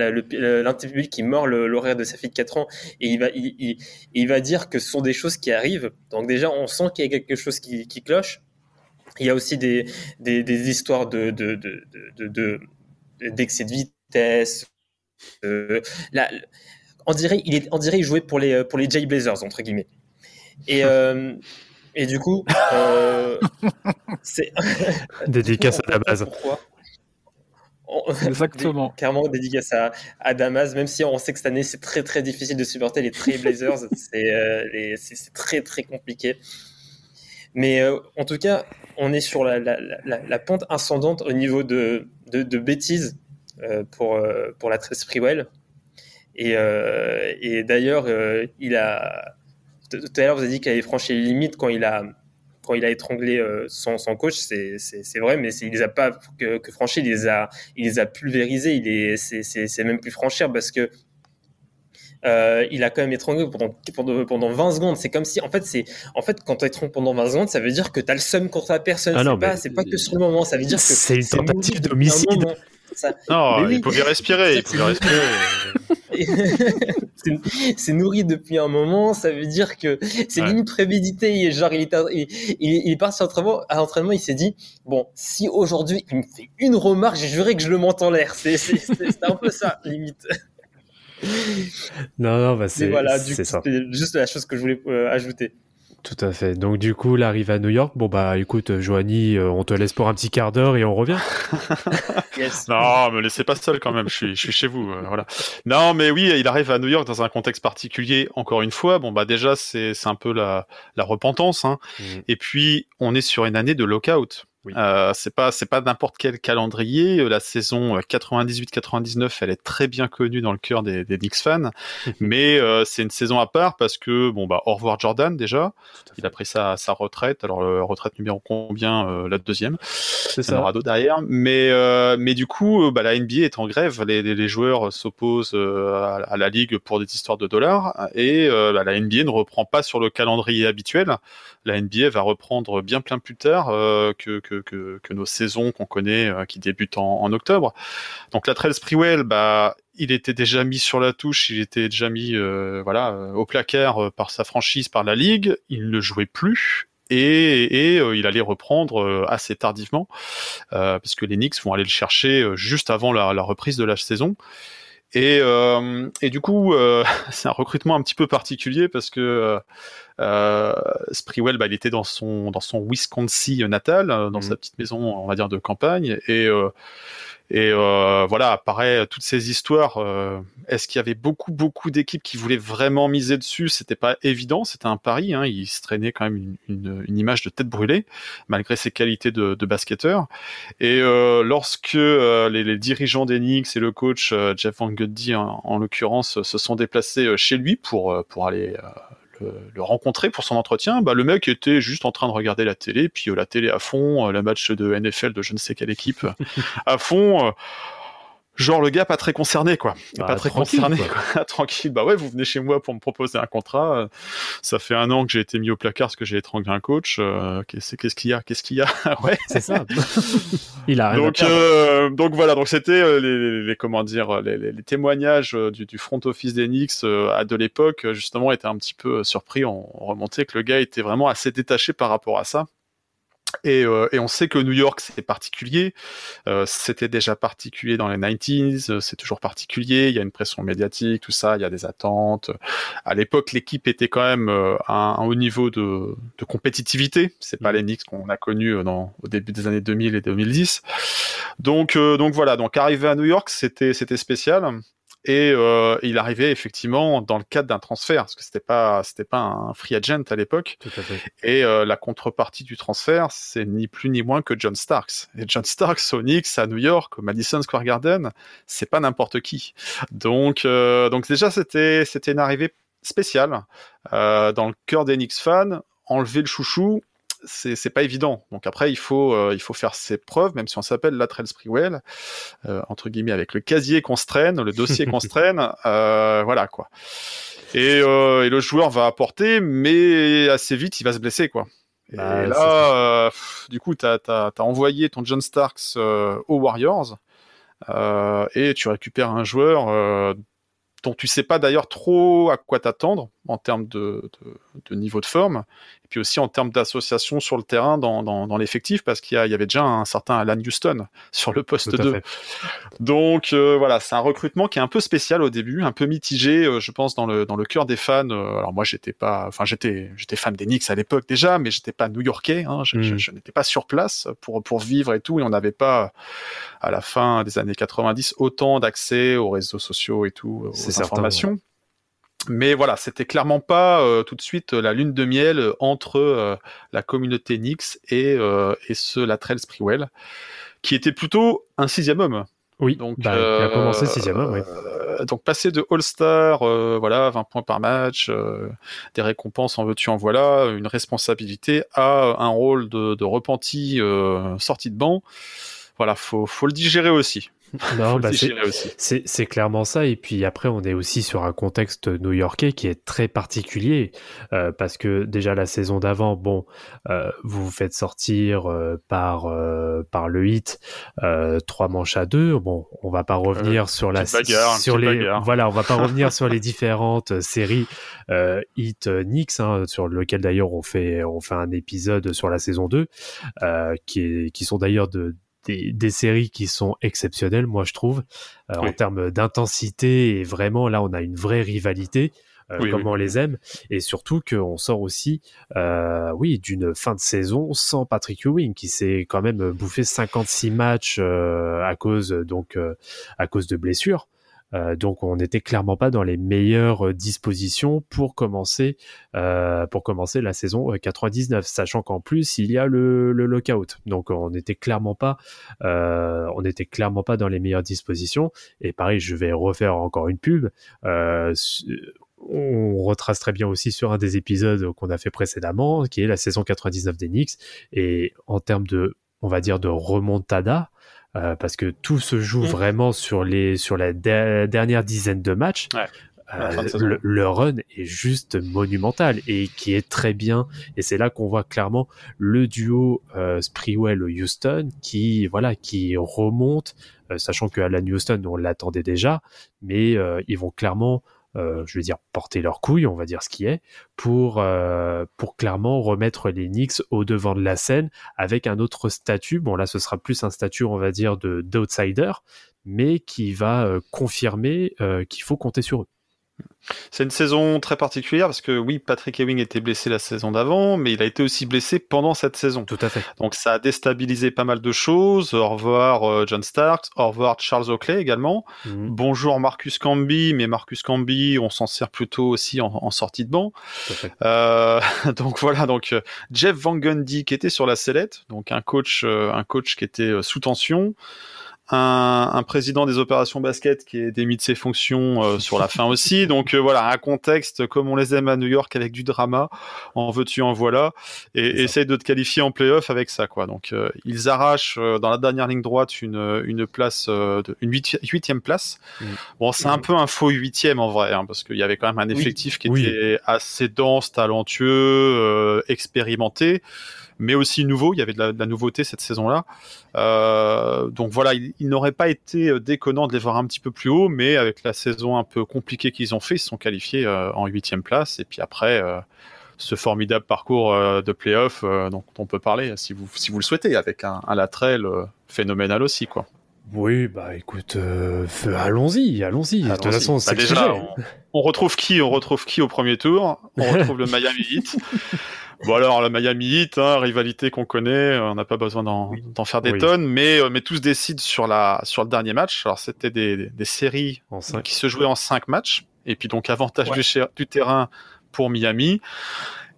mord l'horaire de sa fille de 4 ans et il va, il, il- il va dire que ce sont des choses qui arrivent. Donc déjà, on sent qu'il y a quelque chose qui, qui cloche. Il y a aussi des, des, des histoires de, de, de, de, de- de- d'excès de vitesse. Euh, là, on dirait, il est, on dirait, il jouait pour les, pour les Jay Blazers entre guillemets. Et, euh, et du coup, euh, (laughs) c'est (laughs) Dédicace à la base. Pourquoi On- Exactement. (laughs) Clairement, dédicace à, à Damas, même si on sait que cette année c'est très très difficile de supporter les Trail Blazers, c'est euh, très très compliqué. Mais euh, en tout cas, on est sur la, pente ascendante au niveau de, bêtises euh, pour, euh, pour la Tress Sprewell. Et, euh, d'ailleurs, il a. Tout à l'heure, vous avez dit qu'il avait franchi les limites quand il a, quand il a étranglé son, coach. C'est vrai, mais il les a pas que, franchi, il les a, il les a pulvérisés. Il est, c'est- c'est c'est même plus franchir parce que euh, il a quand même étranglé pendant, pendant, pendant 20 secondes. C'est comme si, en fait, c'est, en fait, quand tu étrangles pendant 20 secondes, ça veut dire que tu as le seum contre la personne. Ah c'est pas, c'est pas que sur le moment. Ça veut dire que C'est une tentative d'homicide. Ça- Non, Mais oui. il pouvait respirer, il pouvait respirer. (laughs) c'est nourri depuis un moment, ça veut dire que c'est Ouais. limite prémédité. Il genre, il est, il, il, il est parti à l'entraînement, à l'entraînement, il s'est dit, bon, si aujourd'hui il me fait une remarque, j'ai juré que je le monte en l'air. C'est un peu ça, limite. Non, non, bah c'est voilà, du coup, c'est ça. c'était juste la chose que je voulais euh, ajouter. Tout à fait. Donc du coup, là arrive à New York. Bon bah écoute, Joanie, euh, on te laisse pour un petit quart d'heure et on revient. (laughs) Yes. Non, me laissez pas seul quand même. Je suis, je suis chez vous. euh, voilà. Non, mais oui, il arrive à New York dans un contexte particulier. Encore une fois, bon bah déjà c'est un peu la la repentance. Hein. Mhm. Et puis on est sur une année de lockout. Oui. Euh, c'est pas c'est pas n'importe quel calendrier. Euh, La saison euh, 98-99, elle est très bien connue dans le cœur des, des Knicks fans, (laughs) mais euh, c'est une saison à part parce que bon bah au revoir Jordan déjà. Il a pris sa, sa retraite. Alors euh, retraite numéro combien euh, La deuxième. C'est en aura d'autres derrière. Mais, euh, mais du coup, euh, bah, la NBA est en grève. Les, les, les joueurs s'opposent euh, à, à la ligue pour des histoires de dollars. Et euh, bah, la NBA ne reprend pas sur le calendrier habituel. La NBA va reprendre bien plein plus tard euh, que, que, nos saisons qu'on connaît, euh, qui débutent en, octobre. Donc la Trail Sprewell, bah, il était déjà mis sur la touche, il était déjà mis euh, voilà, euh, au placard par sa franchise, par la ligue. Il ne jouait plus et, et il allait reprendre assez tardivement, euh, parce que les Knicks vont aller le chercher juste avant la, la reprise de la saison. Et, et du coup, (laughs) c'est un recrutement un petit peu particulier parce que Sprewell, bah, il était dans son dans son Wisconsin natal, euh, dans Mhm. sa petite maison, on va dire de campagne, et euh, et euh, voilà, apparaît toutes ces histoires. euh, Est-ce qu'il y avait beaucoup, beaucoup d'équipes qui voulaient vraiment miser dessus? C'était pas évident, c'était un pari. Hein, il se traînait quand même une, une, une image de tête brûlée, malgré ses qualités de, de basketteur. Et euh, lorsque euh, les, les dirigeants des Knicks et le coach euh, Jeff Van Gundy, en, en l'occurrence, se sont déplacés euh, chez lui pour euh, pour aller euh, le, le rencontrer pour son entretien, bah, le mec était juste en train de regarder la télé, puis euh, la télé à fond, euh, le match de NFL de je ne sais quelle équipe (laughs) à fond. Euh, Genre le gars pas très concerné quoi, Bah, pas très tranquille, concerné, quoi. quoi. (laughs) tranquille. Bah ouais, vous venez chez moi pour me proposer un contrat. euh, Ça fait un an que j'ai été mis au placard parce que j'ai étranglé un coach. euh, Qu'est-ce qu'il y a? Qu'est-ce qu'il y a? (laughs) Ouais. C'est ça. (laughs) il a rien Donc, euh, donc voilà, donc c'était euh, les, les- les- comment dire les, les- les témoignages euh, du, du front office d'Enix euh, à de l'époque euh, justement étaient un petit peu euh, surpris, on, on remontait que le gars était vraiment assez détaché par rapport à ça. Et, euh, et on sait que New York c'est particulier, euh, c'était déjà particulier dans les 90s, euh, c'est toujours particulier, il y a une pression médiatique, tout ça, il y a des attentes. À l'époque, l'équipe était quand même euh, à un haut niveau de, de compétitivité, c'est pas Mm. les Knicks qu'on a connus euh, dans, au début des années 2000 et 2010. Donc, euh, donc voilà, donc arriver à New York, c'était c'était spécial. Et euh, il arrivait effectivement dans le cadre d'un transfert, parce que c'était pas c'était pas un free agent à l'époque. Et euh, la contrepartie du transfert, c'est ni plus ni moins que John Starks. Et John Starks, au Knicks, à New York, au Madison Square Garden, c'est pas n'importe qui. Donc, euh, donc déjà, c'était c'était une arrivée spéciale dans le cœur des Knicks fans. Enlever le chouchou, c'est pas évident. Donc après, il faut euh, il faut faire ses preuves, même si on s'appelle Latrell Sprewell, euh, entre guillemets, avec le casier qu'on se traîne, le dossier qu'on se (laughs) traîne, euh, voilà quoi. Et, euh, et le joueur va apporter, mais assez vite, il va se blesser quoi. Et Bah, c'est là, du coup, t'as as, envoyé ton John Starks aux Warriors et tu récupères un joueur dont tu sais pas d'ailleurs trop à quoi t'attendre en termes de, de, de niveau de forme, et puis aussi en termes d'association sur le terrain dans, dans, dans l'effectif, parce qu'il y, avait déjà un certain Alan Houston (laughs) sur le poste Tout à 2. fait. Donc euh, voilà, c'est un recrutement qui est un peu spécial au début, un peu mitigé, euh, je pense dans le dans le cœur des fans. Euh, alors moi j'étais pas, enfin j'étais j'étais fan des Knicks à l'époque déjà, mais j'étais pas new-yorkais, hein, je, Mm. je n'étais pas sur place pour pour vivre et tout, et on n'avait pas à la fin des années 90 autant d'accès aux réseaux sociaux et tout, aux certain, informations. Mais voilà, c'était clairement pas euh, tout de suite euh, la lune de miel euh, entre euh, la communauté Knicks et, euh, et ce Latrell Sprewell, qui était plutôt un sixième homme. Oui, Donc, bah, il a commencé sixième homme, oui. euh, donc passer de All-Star, euh, voilà, 20 points par match, euh, des récompenses en veux-tu en voilà, une responsabilité à un rôle de, de repenti euh, sorti de banc. Voilà, faut, faut le digérer aussi. (laughs) Non, bah, c'est- clairement ça. Et puis après, on est aussi sur un contexte new-yorkais qui est très particulier. euh, parce que déjà la saison d'avant, bon, euh, vous vous faites sortir euh, par, euh, par le hit euh, trois manches à deux. Bon, on va pas revenir sur la bagarre, sur les bagarre. voilà, on va pas (laughs) revenir sur les différentes euh, séries euh, hit Knicks, hein, sur lequel d'ailleurs on fait on fait un épisode sur la saison 2 euh, qui est qui sont d'ailleurs de des, des séries qui sont exceptionnelles, moi je trouve, euh, en termes d'intensité et vraiment là on a une vraie rivalité. euh, Oui, comme oui, on les aime. Et surtout qu'on sort aussi euh, oui d'une fin de saison sans Patrick Ewing qui s'est quand même bouffé 56 matchs à cause donc à cause de blessures Euh, donc on n'était clairement pas dans les meilleures euh, dispositions pour commencer euh, pour commencer la saison 99, sachant qu'en plus il y a le, lockout. Donc on n'était clairement pas dans les meilleures dispositions. Et pareil, je vais refaire encore une pub. on retrace très bien aussi sur un des épisodes qu'on a fait précédemment, qui est la saison 99 des Knicks. Et en termes de, on va dire, de remontada, euh, parce que tout se joue Mm. vraiment sur les sur la der- dernière dizaine de matchs. Ouais. Euh, de le, le run est juste monumental et qui est très bien et c'est là qu'on voit clairement le duo euh, Sprewell-Houston qui voilà qui remonte euh, sachant que Alan Houston on l'attendait déjà mais euh, ils vont clairement je veux dire porter leur couille on va dire ce qui est pour euh, pour clairement remettre les Knicks au devant de la scène avec un autre statut. Bon là ce sera plus un statut on va dire de d'outsider mais qui va euh, confirmer euh, qu'il faut compter sur eux C'est une saison très particulière parce que oui, Patrick Ewing était blessé la saison d'avant, mais il a été aussi blessé pendant cette saison. tout à fait Donc ça a déstabilisé pas mal de choses. Au revoir euh, John Starks, au revoir Charles Oakley également. Mhm, Bonjour Marcus Camby, mais Marcus Camby, on s'en sert plutôt aussi en, en sortie de banc. tout à fait. Euh, (laughs) donc voilà, donc euh, Jeff Van Gundy qui était sur la sellette, donc un coach, euh, un coach qui était sous tension, un, un président des opérations basket qui est démis de ses fonctions euh, sur la fin aussi. (laughs) Donc euh, voilà, un contexte comme on les aime à New York avec du drama, en veux-tu en voilà, et essaye de te qualifier en playoff avec ça quoi. Donc euh, ils arrachent euh, dans la dernière ligne droite une une place, euh, de, une huiti- huitième place. Mhm. Bon, c'est un peu un faux huitième en vrai, hein, parce qu'il y avait quand même un Oui. effectif qui Oui. était assez dense, talentueux, euh, expérimenté, mais aussi nouveau. Il y avait de la, de la nouveauté cette saison-là. Euh, donc voilà, il, il n'aurait pas été euh, déconnant de les voir un petit peu plus haut, mais avec la saison un peu compliquée qu'ils ont fait, ils se sont qualifiés euh, en huitième place. Et puis après, euh, ce formidable parcours de playoff dont on peut parler, si vous, si vous le souhaitez, avec un, un latrell phénoménal aussi, quoi. Oui, bah écoute, euh, allons-y, allons-y. De toute façon, Bah, déjà, on, on retrouve qui On retrouve qui au premier tour On retrouve le Miami Heat. (laughs) Bon alors, le Miami Heat, hein, rivalité qu'on connaît, euh, on n'a pas besoin d'en faire des Oui. tonnes, mais, euh, mais tout se décide sur, la, sur le dernier match. Alors, c'était des, des, des séries En qui se jouaient en cinq matchs, et puis donc avantage Ouais. du, cher- du terrain pour Miami.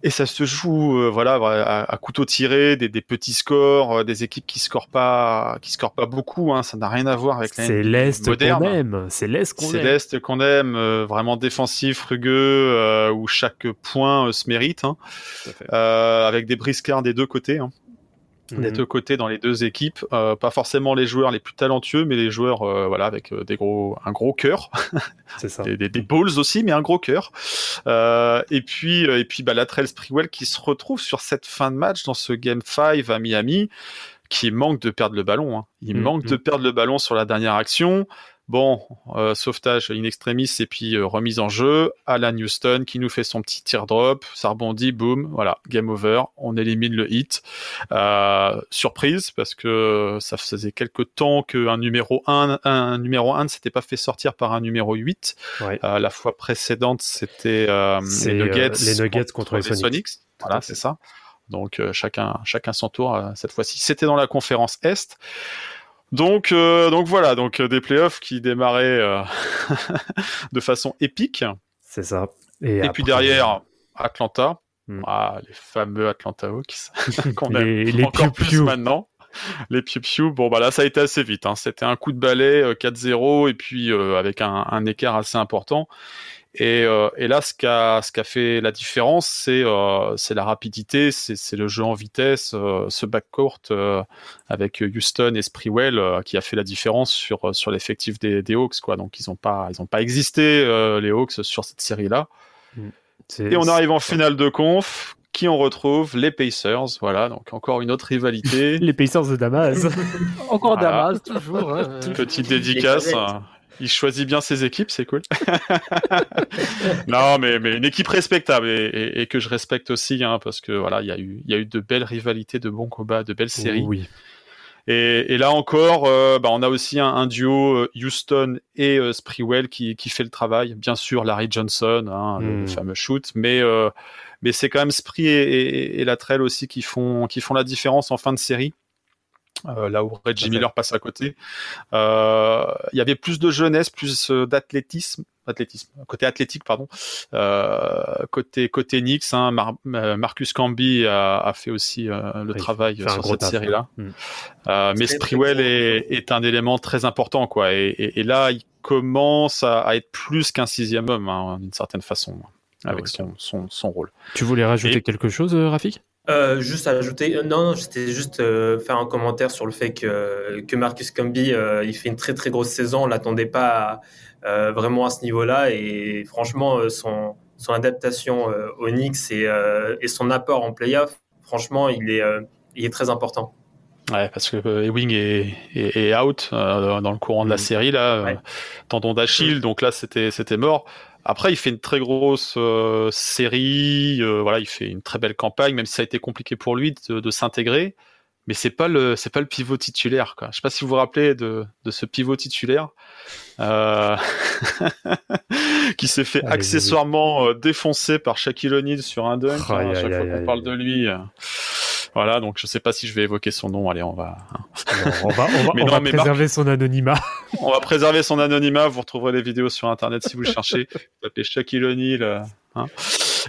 Et ça se joue, euh, voilà, à, à couteau tiré, des, des petits scores, euh, des équipes qui scorent pas, qui scorent pas beaucoup. Hein, ça n'a rien à voir avec la C'est l'Est qu'on aime. C'est l'Est qu'on C'est aime. l'Est qu'on aime, euh, vraiment défensif, rugueux, euh, où chaque point euh, se mérite, hein, euh, avec des briscards des deux côtés, hein, des Mhm. deux côtés dans les deux équipes. Euh, pas forcément les joueurs les plus talentueux, mais les joueurs, euh, voilà, avec euh, des gros, un gros cœur, (laughs) C'est ça. des, des, des balls aussi, mais un gros cœur. Euh, et puis, euh, et puis, bah, Latrell Sprewell qui se retrouve sur cette fin de match dans ce Game 5 à Miami, qui manque de perdre le ballon. hein. Il Mhm. manque de perdre le ballon sur la dernière action. Bon, euh, sauvetage in extremis et puis euh, remise en jeu. Alan Houston qui nous fait son petit teardrop, ça rebondit, boum, voilà, game over. On élimine le hit. Euh, surprise parce que ça faisait quelques temps qu'un numéro 1, un numéro 1 ne s'était pas fait sortir par un numéro 8. Ouais. Euh, la fois précédente, c'était les Nuggets, les Nuggets contre les Sonics. Voilà, c'est ça. Donc chacun, chacun son tour cette fois-ci. C'était dans la conférence Est. Donc, euh, donc voilà, donc euh, des playoffs qui démarraient euh, (laughs) de façon épique. C'est ça. Et, Et, après, puis derrière, Atlanta. Hmm. Ah, les fameux Atlanta Hawks (laughs) qu'on aime les, encore plus maintenant. Les piou piou bon bah là ça a été assez vite. Hein. C'était un coup de balai euh, 4-0 et puis euh, avec un, un écart assez important. Et, euh, et là ce qui a fait la différence c'est euh, c'est la rapidité, c'est c'est le jeu en vitesse, euh, ce backcourt euh, avec Houston et Sprewell euh, qui a fait la différence sur sur l'effectif des, des Hawks quoi. Donc ils ont pas ils ont pas existé euh, les Hawks sur cette série là. C'est- Et on arrive en finale de conf. Qui on retrouve? Les Pacers. Voilà, donc encore une autre rivalité. (laughs) Les Pacers de Damas. (laughs) Encore Voilà. Damas, toujours. hein. Petite dédicace. Il choisit bien ses équipes, c'est cool. (laughs) non, mais, mais une équipe respectable et, et- et que je respecte aussi, hein, parce que voilà, il y a eu, il y a eu de belles rivalités, de bons combats, de belles séries. Oui. Et, et là encore, euh, bah, on a aussi un, un duo euh, Houston et euh, Sprewell qui, qui fait le travail. Bien sûr, Larry Johnson, hein, le, Mm. le fameux shoot, mais euh, mais c'est quand même Spree et, et, et Latrell aussi qui font qui font la différence en fin de série. Euh, là où Reggie. Miller passe à côté. Euh, Il y avait plus de jeunesse, plus euh, d'athlétisme, athlétisme, côté athlétique, pardon. Euh, côté côté Knicks, hein, Mar- Marcus Camby a, a fait aussi euh, le Oui, travail sur cette taf, série-là. Mm. Euh, mais Sprewell est, est un élément très important, quoi. Et, et- et là, il commence à, à être plus qu'un sixième homme, hein, d'une certaine façon, avec Ouais. son, son, son rôle. Tu voulais rajouter Et- quelque chose, euh, Rafik? Euh, juste ajouter, euh, non, c'était juste euh, faire un commentaire sur le fait que, que Marcus Camby, euh, il fait une très très grosse saison. On l'attendait pas vraiment à ce niveau-là et franchement, son, son adaptation au Knicks et, et son apport en playoff, franchement, il est, il est très important. Ouais, parce que Ewing est, est, est out dans le courant de la Mm. série là, Ouais. tendon d'Achille, donc là c'était c'était mort. Après, il fait une très grosse euh, série, euh, voilà, il fait une très belle campagne, même si ça a été compliqué pour lui de, de s'intégrer. Mais c'est pas le c'est pas le pivot titulaire quoi. Je sais pas si vous vous rappelez de, de ce pivot titulaire euh, (laughs) qui s'est fait Allez, accessoirement euh, défoncer par Shaquille O'Neal sur un dunk. hein, Aïe, à chaque fois qu'on parle de lui. Voilà, donc je sais pas si je vais évoquer son nom. Allez, on va On va, on va, (laughs) Mais on non, va mais préserver son anonymat. (laughs) on va préserver son anonymat. Vous retrouverez les vidéos sur internet si vous le cherchez. (laughs) Vous tapez Shaquille O'Neal euh, hein,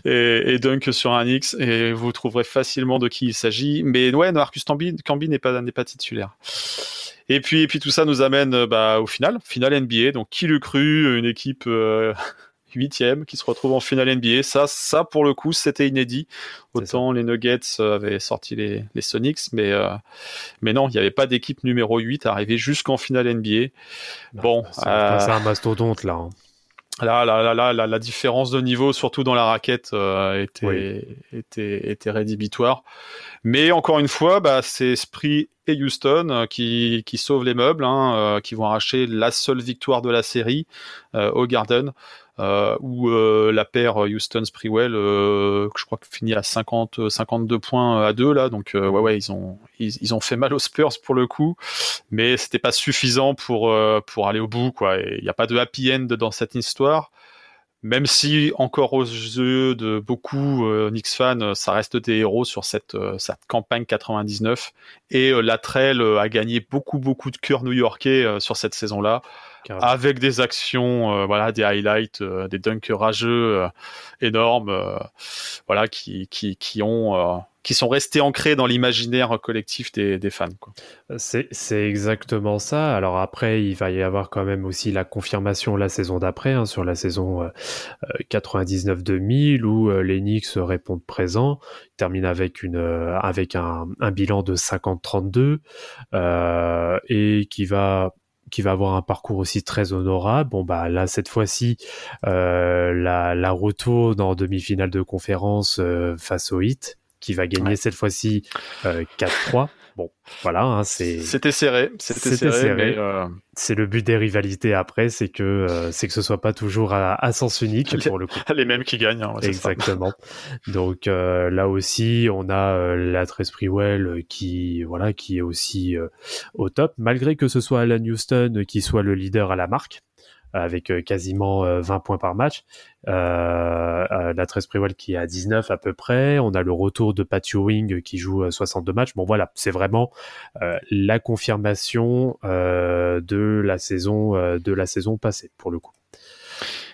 et, et Dunk sur un X et vous trouverez facilement de qui il s'agit. Mais ouais, Marcus Camby, n'est pas pas titulaire. Et puis et puis tout ça nous amène euh, bah, au final, finale NBA. Donc qui l'eût cru, une équipe euh, huitième qui se retrouve en finale NBA. Ça ça pour le coup c'était inédit. Autant les Nuggets euh, avaient sorti les, les Sonics, mais euh, mais non, il n'y avait pas d'équipe numéro 8 arrivée jusqu'en finale NBA. Bon, c'est euh, un mastodonte là. hein. Là, là, là, là, la, différence de niveau, surtout dans la raquette, euh, était, Oui. était, était rédhibitoire. Mais encore une fois, bah, c'est Spree et Houston qui, qui sauvent les meubles, hein, qui vont arracher la seule victoire de la série au Garden, où euh, la paire Houston-Sprewell, euh, je crois que finit à 50, 52 points à deux là. Donc euh, ouais, ouais, ils ont, ils, ont fait mal aux Spurs pour le coup mais c'était pas suffisant pour euh, pour aller au bout quoi. Il n'y a pas de happy end dans cette histoire. Même si encore aux yeux de beaucoup euh, Knicks fans, euh, ça reste des héros sur cette euh, cette campagne 99 et euh, euh, a gagné beaucoup beaucoup de cœurs new-yorkais euh, sur cette saison-là Carrément. avec des actions, euh, voilà, des highlights, euh, des dunks rageux euh, énormes, voilà, qui qui qui ont qui sont restés ancrés dans l'imaginaire collectif des, des fans. Quoi. C'est c'est exactement ça. Alors après, il va y avoir quand même aussi la confirmation la saison d'après, hein, sur la saison euh, euh, 99-2000, où euh, les Knicks répondent présent, terminent avec une euh, avec un, un bilan de 50-32 euh, et qui va qui va avoir un parcours aussi très honorable. Bon bah là cette fois-ci, euh, la, la retourne en demi-finale de conférence euh, face au Heat, qui va gagner Ouais. cette fois-ci euh, 4-3. Bon, voilà, hein, c'est C'était serré, c'était serré, euh, c'est le but des rivalités après, c'est que euh, c'est que ce soit pas toujours à, à sens unique Les- pour le coup. (laughs) les mêmes qui gagnent. hein. Exactement. Donc euh, là aussi, on a euh, la Sprewell euh, qui voilà qui est aussi euh, au top, malgré que ce soit Alan Houston qui soit le leader à la marque avec euh, quasiment euh, 20 points par match. Euh, euh, la Sprewell qui est à 19 à peu près. On a le retour de Pat Ewing qui joue euh, 62 matchs. Bon voilà, c'est vraiment euh, la confirmation euh, de la saison euh, de la saison passée pour le coup.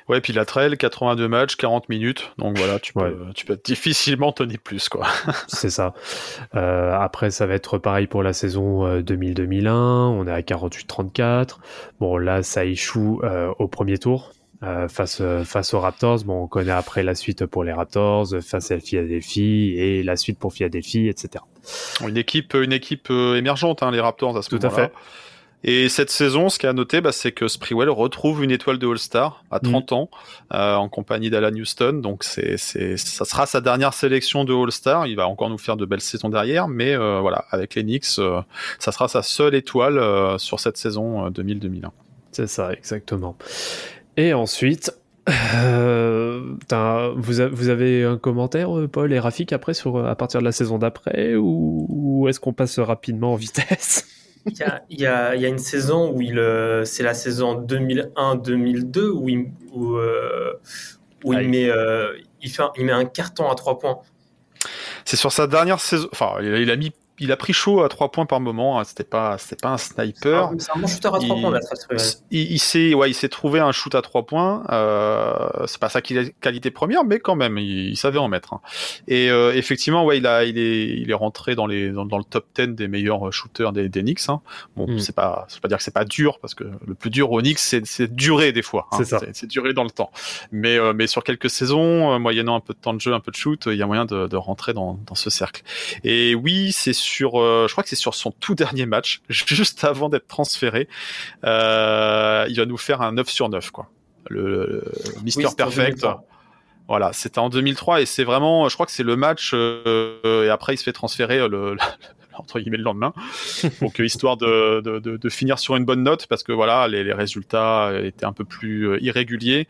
Ouais, puis la trail, 82 matchs, 40 minutes. Donc voilà, tu peux, Ouais. tu peux difficilement tenir plus, quoi. (laughs) C'est ça. Euh, après, ça va être pareil pour la saison euh, 2000-2001. On est à 48-34. Bon, là, ça échoue euh, au premier tour. euh, face euh, face aux Raptors, bon, on connaît après la suite pour les Raptors, face à Philadelphie et la suite pour Philadelphie, etc. Une équipe, une équipe euh, émergente, hein, les Raptors à ce Tout à moment-là. fait. Et cette saison, ce qu'il y a à noter, bah, c'est que Sprewell retrouve une étoile de All-Star à 30 ans, euh, en compagnie d'Alan Houston. Donc c'est, c'est, ça sera sa dernière sélection de All-Star. Il va encore nous faire de belles saisons derrière, mais euh, voilà, avec les Knicks, euh, ça sera sa seule étoile euh, sur cette saison euh, 2000-2001. C'est ça, exactement. Et ensuite, euh, vous, a- vous avez un commentaire, euh, Paul et Rafik, après, sur, euh, à partir de la saison d'après, ou, ou est-ce qu'on passe rapidement en vitesse? Il y a, il y a- il y a une saison où il, euh, c'est la saison 2001-2002 où il, où, euh, où il Aïe. met, euh, il fait, un- il met un carton à trois points. C'est sur sa dernière saison, enfin, il a mis il a pris chaud à trois points par moment. hein. C'était pas, c'était pas un sniper. C'est un bon shooter à 3 Il- points. Il, il s'est, ouais, il s'est trouvé un shoot à trois points. Euh, c'est pas sa quali- qualité première, mais quand même, il, il savait en mettre. hein. Et euh, effectivement, ouais, il a, il est, il est rentré dans les, dans, dans le top 10 des meilleurs shooters des, des Knicks. hein. Bon, Mm. c'est pas, c'est pas dire que c'est pas dur, parce que le plus dur aux Knicks, c'est, c'est durer des fois. hein. C'est ça. C'est, durer dans le temps. Mais, euh, mais sur quelques saisons, euh, moyennant un peu de temps de jeu, un peu de shoot, il y a moyen de, de rentrer dans, dans ce cercle. Et oui, c'est sur, euh, je crois que c'est sur son tout dernier match, (laughs) juste avant d'être transféré. Euh, il va nous faire un 9 sur 9, quoi. Le, le Mister Oui, Perfect. 2003. Voilà, c'était en 2003 et c'est vraiment, je crois que c'est le match euh, et après il se fait transférer le, le- (laughs) entre guillemets le lendemain, (laughs) donc histoire de, de, de, de finir sur une bonne note parce que voilà les, les résultats étaient un peu plus irréguliers.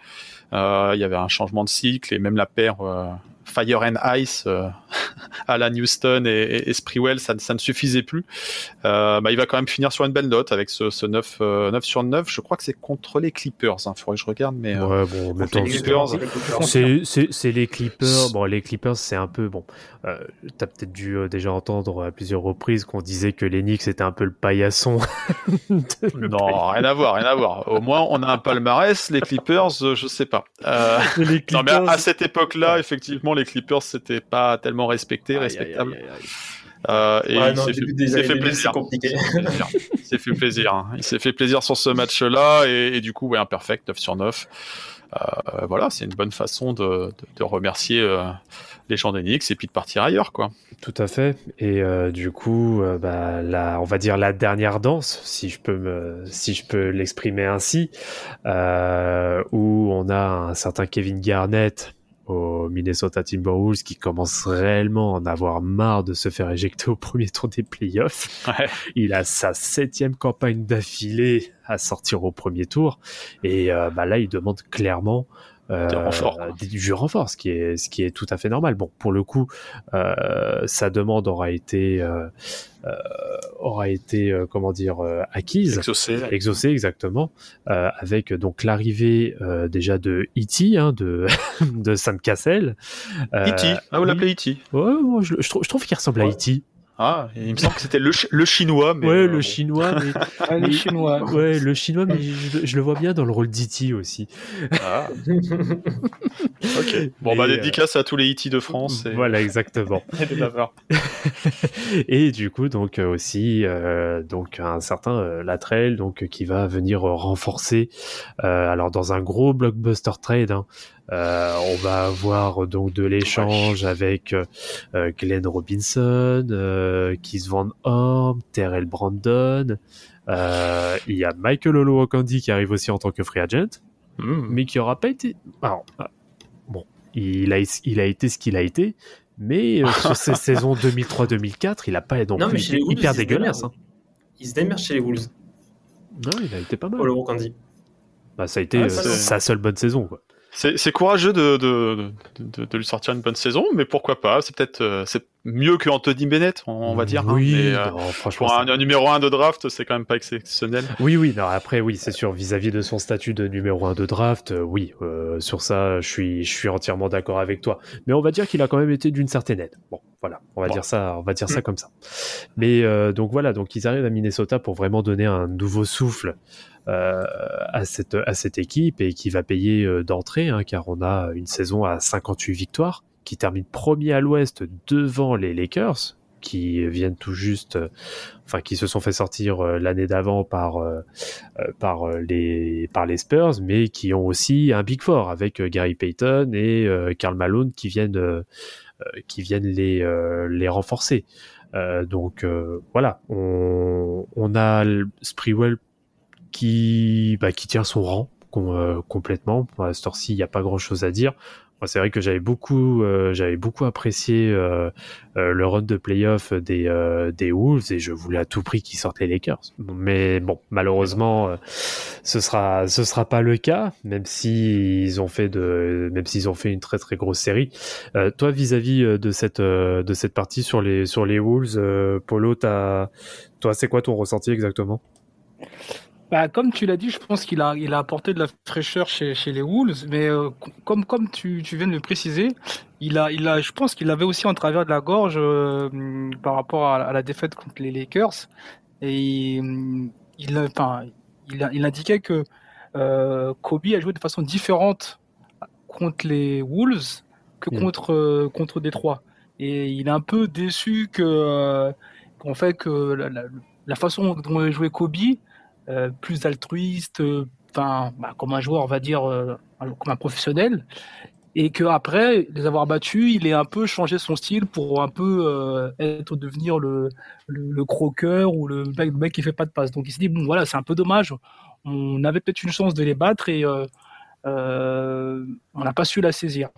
Euh, il y avait un changement de cycle et même la paire euh, Fire and Ice euh, (laughs) à la Houston et, et, et Sprewell, ça, ne- ça ne suffisait plus. Euh, bah, il va quand même finir sur une belle note avec ce, ce 9, euh, 9 sur 9. Je crois que c'est contre les Clippers. Il faudrait que je regarde, mais euh, Ouais, bon, les c'est- Clippers, C'est, les Clippers. Bon, les Clippers, c'est un peu bon. Euh, T'as peut-être dû euh, déjà entendre à plusieurs reprises qu'on disait que les Knicks c'était un peu le paillasson. (laughs) Non, rien à voir, rien à voir. Au moins, on a un palmarès. Les Clippers, euh, je sais pas. Euh, Les (laughs) non, mais à, Clippers- à cette époque-là, effectivement, les Clippers, c'était pas tellement respecté, respectable. Euh, et Ouais, il non, s'est début fait, des il s'est années fait 2000, plaisir. Il s'est fait plaisir. Il s'est fait plaisir. hein. Il s'est fait plaisir sur ce match-là et, et du coup, ouais, un perfect 9 sur 9. Euh, voilà, c'est une bonne façon de, de, de remercier euh, les gens des Knicks et puis de partir ailleurs, quoi. Tout à fait. Et euh, du coup, euh, bah, la, on va dire la dernière danse, si je peux me, si je peux l'exprimer ainsi, euh, où on a un certain Kevin Garnett au Minnesota Timberwolves qui commence réellement à en avoir marre de se faire éjecter au premier tour des playoffs. Ouais. Il a sa septième campagne d'affilée à sortir au premier tour et euh, bah là il demande clairement euh, Du renfort, du renfort, ce qui est ce qui est tout à fait normal. Bon, pour le coup, euh, sa demande aura été euh, euh, aura été euh, comment dire euh, acquise Exaucé. exaucé exactement euh, avec donc l'arrivée euh, déjà de E.T. hein, de (laughs) de Sam Cassell Euh, E.T. Ah, vous l'appelez E.T. ouais, moi, je, je trouve, je trouve qu'il ressemble à Ouais. E.T. Ah, il me semble que c'était le, le chinois, mais. ouais euh, le bon. chinois mais (laughs) Ah, les Chinois. ouais le chinois mais je, je le vois bien dans le rôle d'E.T. aussi Ah. ok. (laughs) Bon, bah, Mais, euh, dédicace à tous les E.T. de France. Et... voilà exactement (laughs) et et du coup donc euh, aussi euh, donc un certain euh, Latrell donc qui va venir renforcer euh, alors dans un gros blockbuster trade hein, on va avoir euh, donc de l'échange avec euh, euh, Glenn Robinson, euh, Keith Van Horn, Terrell Brandon. euh, il y a Michael Olowokandi qui arrive aussi en tant que free agent, Hmm. mais qui aura pas été. Alors, ah, bon, il a, il a été ce qu'il a été, mais euh, (laughs) sur ces saisons 2003-2004, il a pas été Wolves, hyper se dégueulasse. démerdent. hein. Il se démerde chez les Wolves. Non, il a été pas mal. Candy. Bah, ça a été Ah, euh, sa seule bonne saison. Quoi. C'est courageux de, de, de, de lui sortir une bonne saison, mais pourquoi pas C'est peut-être euh, c'est mieux que Anthony Bennett, on, va dire. hein, Oui, mais, euh, franchement. pour un, un numéro 1 de draft, c'est quand même pas exceptionnel. Oui, oui, non, après, oui, c'est sûr, vis-à-vis de son statut de numéro 1 de draft, euh, oui, euh, sur ça, je suis, je suis entièrement d'accord avec toi. Mais on va dire qu'il a quand même été d'une certaine aide. Bon, voilà, on va Bon. dire ça, on va dire ça comme ça. Mais euh, donc voilà, donc ils arrivent à Minnesota pour vraiment donner un nouveau souffle à cette à cette équipe et qui va payer euh, d'entrée, hein, car on a une saison à 58 victoires, qui termine premier à l'Ouest devant les Lakers, qui viennent tout juste, euh, enfin qui se sont fait sortir euh, l'année d'avant par euh, euh, par euh, les par les Spurs, mais qui ont aussi un Big Four avec euh, Gary Payton et euh, Karl Malone qui viennent euh, euh, qui viennent les euh, les renforcer. Euh, donc euh, voilà, on, on a Sprewell qui bah, qui tient son rang com- euh, complètement. À cette heure-ci, il n'y a pas grand-chose à dire. Moi, c'est vrai que j'avais beaucoup, euh, j'avais beaucoup apprécié euh, euh, le run de playoff des euh, des Wolves et je voulais à tout prix qu'ils sortent les Lakers. Mais bon, malheureusement, euh, ce sera ce sera pas le cas, même si ont fait de, même s'ils ont fait une très très grosse série. Toi, vis-à-vis de cette de cette partie sur les sur les Wolves, Polo, t'as, toi, c'est quoi ton ressenti exactement? Bah, comme tu l'as dit, je pense qu'il a, il a apporté de la fraîcheur chez, chez les Wolves, mais euh, comme, comme tu, tu viens de le préciser, il a, il a, je pense qu'il avait aussi en travers de la gorge euh, par rapport à, à la défaite contre les Lakers. Et il, il, enfin, il, a- il indiquait que euh, Kobe a joué de façon différente contre les Wolves que Mm. contre, contre Détroit. Et il est un peu déçu que, fait, que la, la- la façon dont joué Kobe, euh, plus altruiste, euh, enfin, bah, comme un joueur, on va dire, euh, comme un professionnel, et que après les avoir battus, il est un peu changé son style pour un peu être devenir le, le, le croqueur ou le mec, le mec qui fait pas de passe. Donc il s'est dit bon voilà, c'est un peu dommage. On avait peut-être une chance de les battre et euh, on n'a pas su la saisir.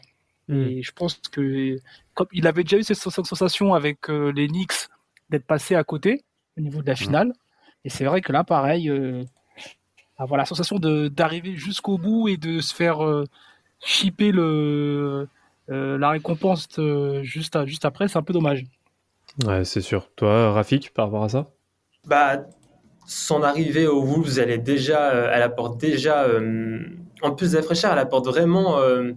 Et je pense que comme il avait déjà eu cette sens- sensation avec euh, les Knicks d'être passé à côté au niveau de la finale. Et c'est vrai que là, pareil, euh, avoir la sensation de d'arriver jusqu'au bout et de se faire euh, chipper le euh, la récompense euh, juste à- juste après, c'est un peu dommage. Ouais, c'est sûr. Toi, Rafik, par rapport à ça? Bah, son arrivée aux Wolves, elle est déjà, euh, elle apporte déjà, euh, en plus de la fraîcheur, elle apporte vraiment. euh,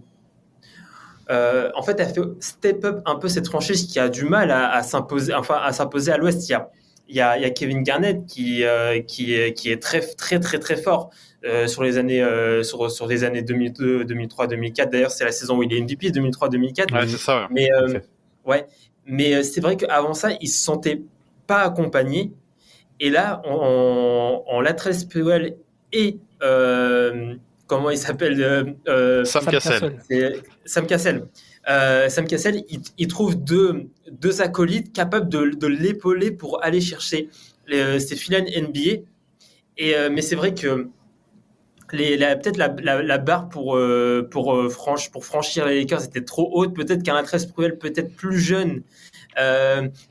euh, en fait, elle fait step up un peu cette franchise qui a du mal à, à s'imposer, enfin à s'imposer à l'Ouest. Il y a, il y a, il y a Kevin Garnett qui, euh, qui, est, qui est très, très, très, très fort euh, sur les années, euh, sur, sur les années 2002, 2003, 2004. D'ailleurs, c'est la saison où il est MVP, 2003-2004. Ouais, c'est ça. ouais. Mais, euh, ouais. Mais euh, c'est vrai qu'avant ça, il se sentait pas accompagné. Et là, en, en Latrell Sprewell et euh, comment il s'appelle euh, euh, Sam Sam c'est Sam Cassell. Euh, Sam Cassell, il, trouve deux, deux acolytes capables de, l'épauler pour aller chercher les, filets NBA. Et, euh, mais c'est vrai que peut-être la, barre pour, euh, pour, franch- pour franchir les Lakers était trop haute. Peut-être qu'un Latrell Sprewell, peut-être plus jeune,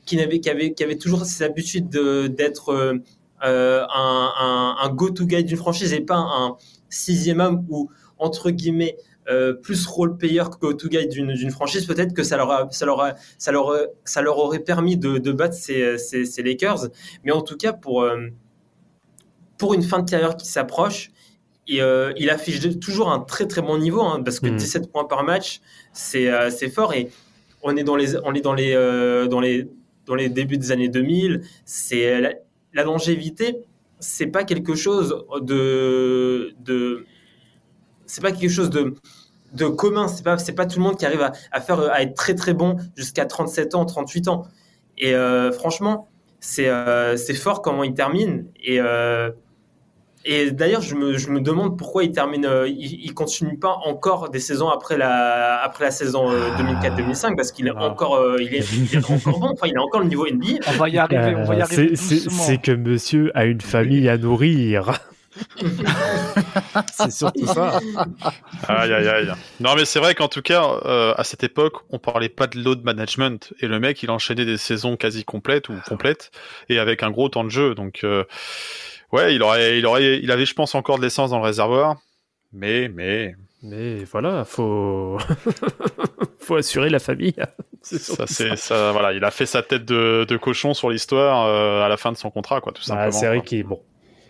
qui, n'avait, qui, avait, qui avait toujours ses habitudes de- d'être un, un, un go-to-guy d'une franchise et pas un sixième homme ou, entre guillemets, euh, plus role player que go-to-guy d'une, d'une franchise, peut-être que ça leur, a- ça leur, a- ça leur, a- ça leur aurait permis de, de battre ces, ces, ces Lakers. Mais en tout cas, pour, euh, pour une fin de carrière qui s'approche, et, euh, il affiche toujours un très très bon niveau, hein, parce que Mhm. 17 points par match, c'est euh, fort. Et on est dans les, on est dans les, euh, dans les, dans les débuts des années 2000. C'est la, la longévité, c'est pas quelque chose de, de c'est pas quelque chose de, de commun. C'est pas, c'est pas tout le monde qui arrive à, à faire, à être très très bon jusqu'à 37 ans, 38 ans. Et euh, franchement, c'est euh, c'est fort comment il termine. Et, euh, et d'ailleurs, je me, je me demande pourquoi il termine, euh, il, il continue pas encore des saisons après la, après la saison euh, 2004-2005 parce qu'il est Ah. encore, euh, il est, il est encore bon. Enfin, il a encore le niveau NBA. On va y arriver, on va y arriver c'est que monsieur a une famille à nourrir. (laughs) c'est surtout ça. Aïe, aïe, aïe. Non, mais c'est vrai qu'en tout cas, euh, à cette époque, on parlait pas de load management. Et le mec, il enchaînait des saisons quasi complètes ou complètes et avec un gros temps de jeu. Donc, euh, ouais, il aurait, il aurait, il avait, je pense, encore de l'essence dans le réservoir. Mais, mais, Mais voilà, faut (laughs) faut assurer la famille. (laughs) C'est ça, ça. ça, voilà, il a fait sa tête de, de cochon sur l'histoire euh, à la fin de son contrat, quoi, tout Bah, simplement. c'est vrai qu'il bon,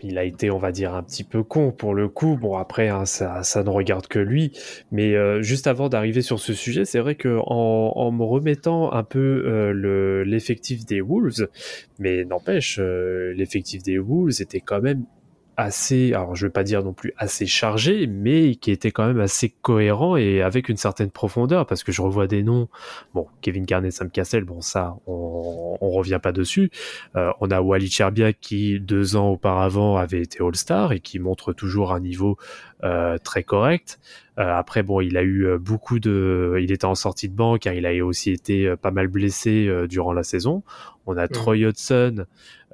il a été, on va dire, un petit peu con pour le coup. Bon, après, hein, ça, ça ne regarde que lui. Mais euh, juste avant d'arriver sur ce sujet, c'est vrai que en, en me remettant un peu euh, le, l'effectif des Wolves, mais n'empêche, euh, l'effectif des Wolves était quand même assez, alors je vais pas dire non plus assez chargé, mais qui était quand même assez cohérent et avec une certaine profondeur, parce que je revois des noms, bon, Kevin Garnett, Sam Cassell, bon ça, on, on revient pas dessus. Euh, on a Wally Cherbiak qui deux ans auparavant avait été All-Star et qui montre toujours un niveau euh, très correct. Euh, après, bon, il a eu euh, beaucoup de, il était en sortie de banc car il a aussi été euh, pas mal blessé euh, durant la saison. On a Troy Hudson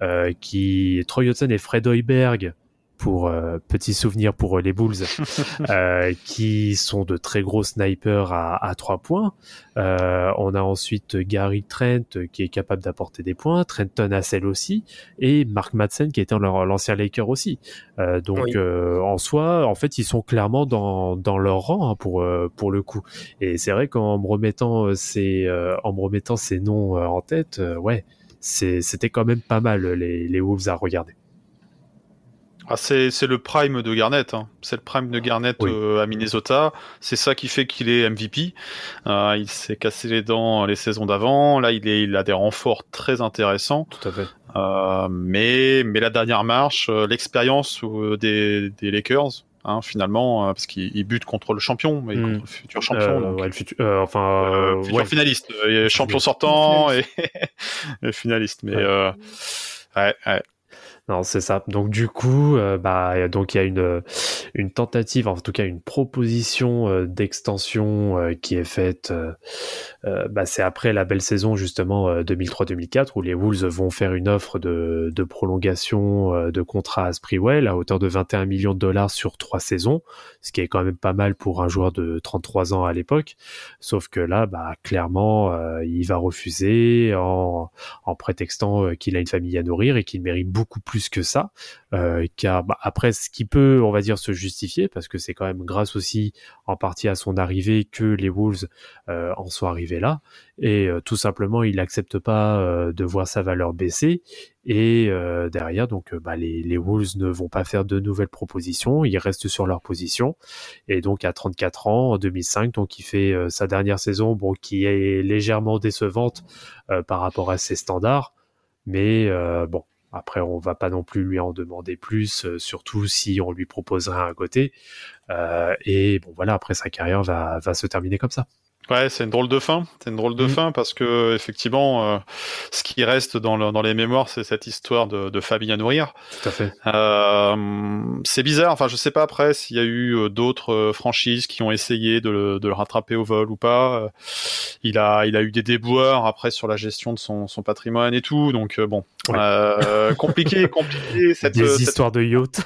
euh, qui, Troy Hudson et Fred Hoiberg pour euh, petit souvenir pour euh, les Bulls, (laughs) euh, qui sont de très gros snipers à, à trois points. Euh, on a ensuite Gary Trent euh, qui est capable d'apporter des points, Trenton Hassel aussi, et Mark Madsen qui était l'ancien Laker aussi. Euh, donc Oui. euh, en soi, en fait, ils sont clairement dans, dans leur rang hein, pour euh, pour le coup. Et c'est vrai qu'en me remettant ces euh, en me remettant ces noms en tête, euh, ouais, c'était quand même pas mal les, les Wolves à regarder. Ah, c'est le prime de Garnett. hein. C'est le prime de Garnett Oui. euh, à Minnesota. C'est ça qui fait qu'il est MVP. Euh, il s'est cassé les dents les saisons d'avant. Là, il, est, il a des renforts très intéressants. Tout à fait. Euh, mais, mais la dernière marche, euh, l'expérience euh, des, des Lakers, hein, finalement, euh, parce qu'il il bute contre le champion, mais Hmm. contre le futur champion. Euh, donc, ouais, le futur, euh, enfin, futur ouais. finaliste, champion sortant et, (laughs) et finaliste. Mais euh, ouais, ouais. Non, c'est ça. Donc du coup, euh, bah donc il y a une euh, une tentative, en tout cas une proposition euh, d'extension qui est faite. bah, c'est après la belle saison justement euh, 2003-2004 où les Wolves vont faire une offre de, de prolongation de contrat à Sprewell à hauteur de 21 millions de dollars sur trois saisons, ce qui est quand même pas mal pour un joueur de 33 ans à l'époque. Sauf que là, bah clairement, il va refuser en en prétextant qu'il a une famille à nourrir et qu'il mérite beaucoup plus que ça. Euh, car bah, après, ce qui peut, on va dire, se justifier, parce que c'est quand même grâce aussi en partie à son arrivée que les Wolves euh, en sont arrivés là. Et euh, tout simplement, il n'accepte pas de voir sa valeur baisser. Et derrière, donc, bah, les, Wolves ne vont pas faire de nouvelles propositions. Ils restent sur leur position. Et donc, à 34 ans, en 2005, donc, il fait sa dernière saison, bon, qui est légèrement décevante par rapport à ses standards. Mais bon, après, on va pas non plus lui en demander plus, euh, surtout si on lui proposerait un côté. Euh, et bon, voilà, après sa carrière va, va se terminer comme ça. Ouais, c'est une drôle de fin. C'est une drôle de Mhm. fin parce que effectivement, euh, ce qui reste dans, le- dans les mémoires, c'est cette histoire de, de famille à nourrir. Tout à fait. Euh, c'est bizarre. Enfin, je sais pas après s'il y a eu euh, d'autres franchises qui ont essayé de le, de le rattraper au vol ou pas. Il a, il a eu des déboires après sur la gestion de son, son patrimoine et tout. Donc bon, Ouais. euh, compliqué, (laughs) compliqué. Cette, Des cette- histoires de yacht.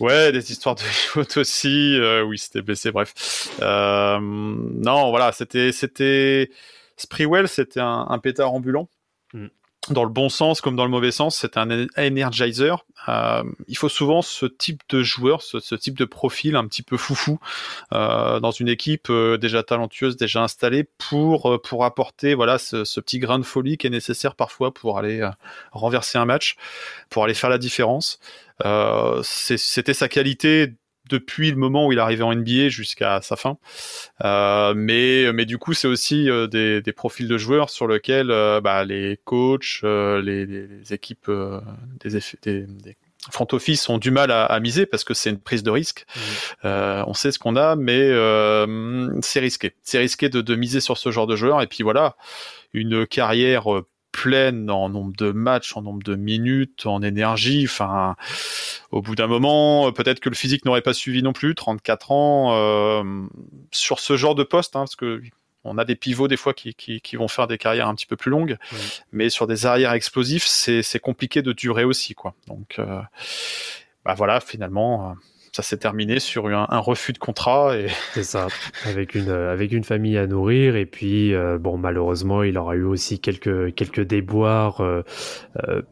Ouais, des histoires de (laughs) yacht aussi. Euh, oui, c'était blessé. Bref, euh, non, voilà, c'était, c'était Sprewell, c'était un, pétard ambulant. Mm. Dans le bon sens comme dans le mauvais sens, c'est un en- energizer. Euh, il faut souvent ce type de joueur, ce, type de profil un petit peu foufou euh, dans une équipe euh, déjà talentueuse, déjà installée, pour euh, pour apporter voilà ce, ce petit grain de folie qui est nécessaire parfois pour aller euh, renverser un match, pour aller faire la différence. Euh, C'était sa qualité depuis le moment où il est arrivé en NBA jusqu'à sa fin. Euh, mais, mais du coup, c'est aussi euh, des, des profils de joueurs sur lesquels euh, bah, les coachs, euh, les, les- équipes, euh, des, eff- des, des front office ont du mal à, à miser parce que c'est une prise de risque. Euh, on sait ce qu'on a, mais euh, c'est risqué. C'est risqué de, de miser sur ce genre de joueur. Et puis voilà, une carrière euh, pleine en nombre de matchs, en nombre de minutes, en énergie. Enfin, au bout d'un moment, peut-être que le physique n'aurait pas suivi non plus. 34 ans euh, sur ce genre de poste, hein, parce que on a des pivots des fois qui, qui, qui vont faire des carrières un petit peu plus longues, Oui. mais sur des arrières explosifs, c'est c'est compliqué de durer aussi, quoi. Donc, euh, bah voilà, finalement. euh, ça s'est terminé sur un, refus de contrat et (laughs) C'est ça, avec une euh, avec une famille à nourrir et puis euh, bon malheureusement il aura eu aussi quelques quelques déboires euh,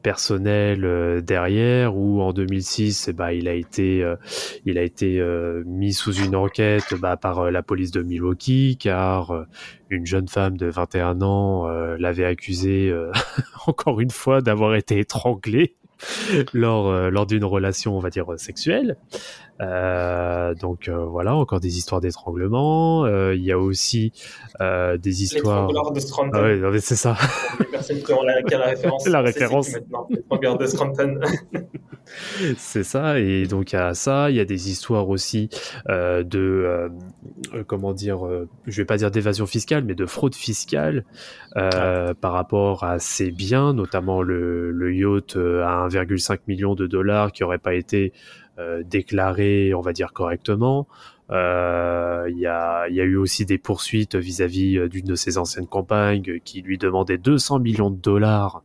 personnels derrière où en 2006 eh ben, il a été il a été mis sous une enquête bah, par la police de Milwaukee car une jeune femme de 21 ans l'avait accusé (laughs) encore une fois d'avoir été étranglée lors lors d'une relation on va dire sexuelle euh, donc euh, voilà, encore des histoires d'étranglement. Euh, Il y a aussi euh, des histoires. L'étrangleur de Scranton. Ah c'est ça. Les personnes qui ont la, qui ont la référence. (laughs) La référence. L'étrangleur de Scranton. (laughs) c'est ça. Et donc il y a ça. Il y a des histoires aussi euh, de comment dire. euh, je vais pas dire d'évasion fiscale, mais de fraude fiscale euh, par rapport à ses biens, notamment le, le yacht à 1,5 million de dollars qui aurait pas été euh, déclaré, on va dire correctement. Euh, Il y, a, y a eu aussi des poursuites vis-à-vis euh, d'une de ses anciennes compagnes qui lui demandait 200 millions de dollars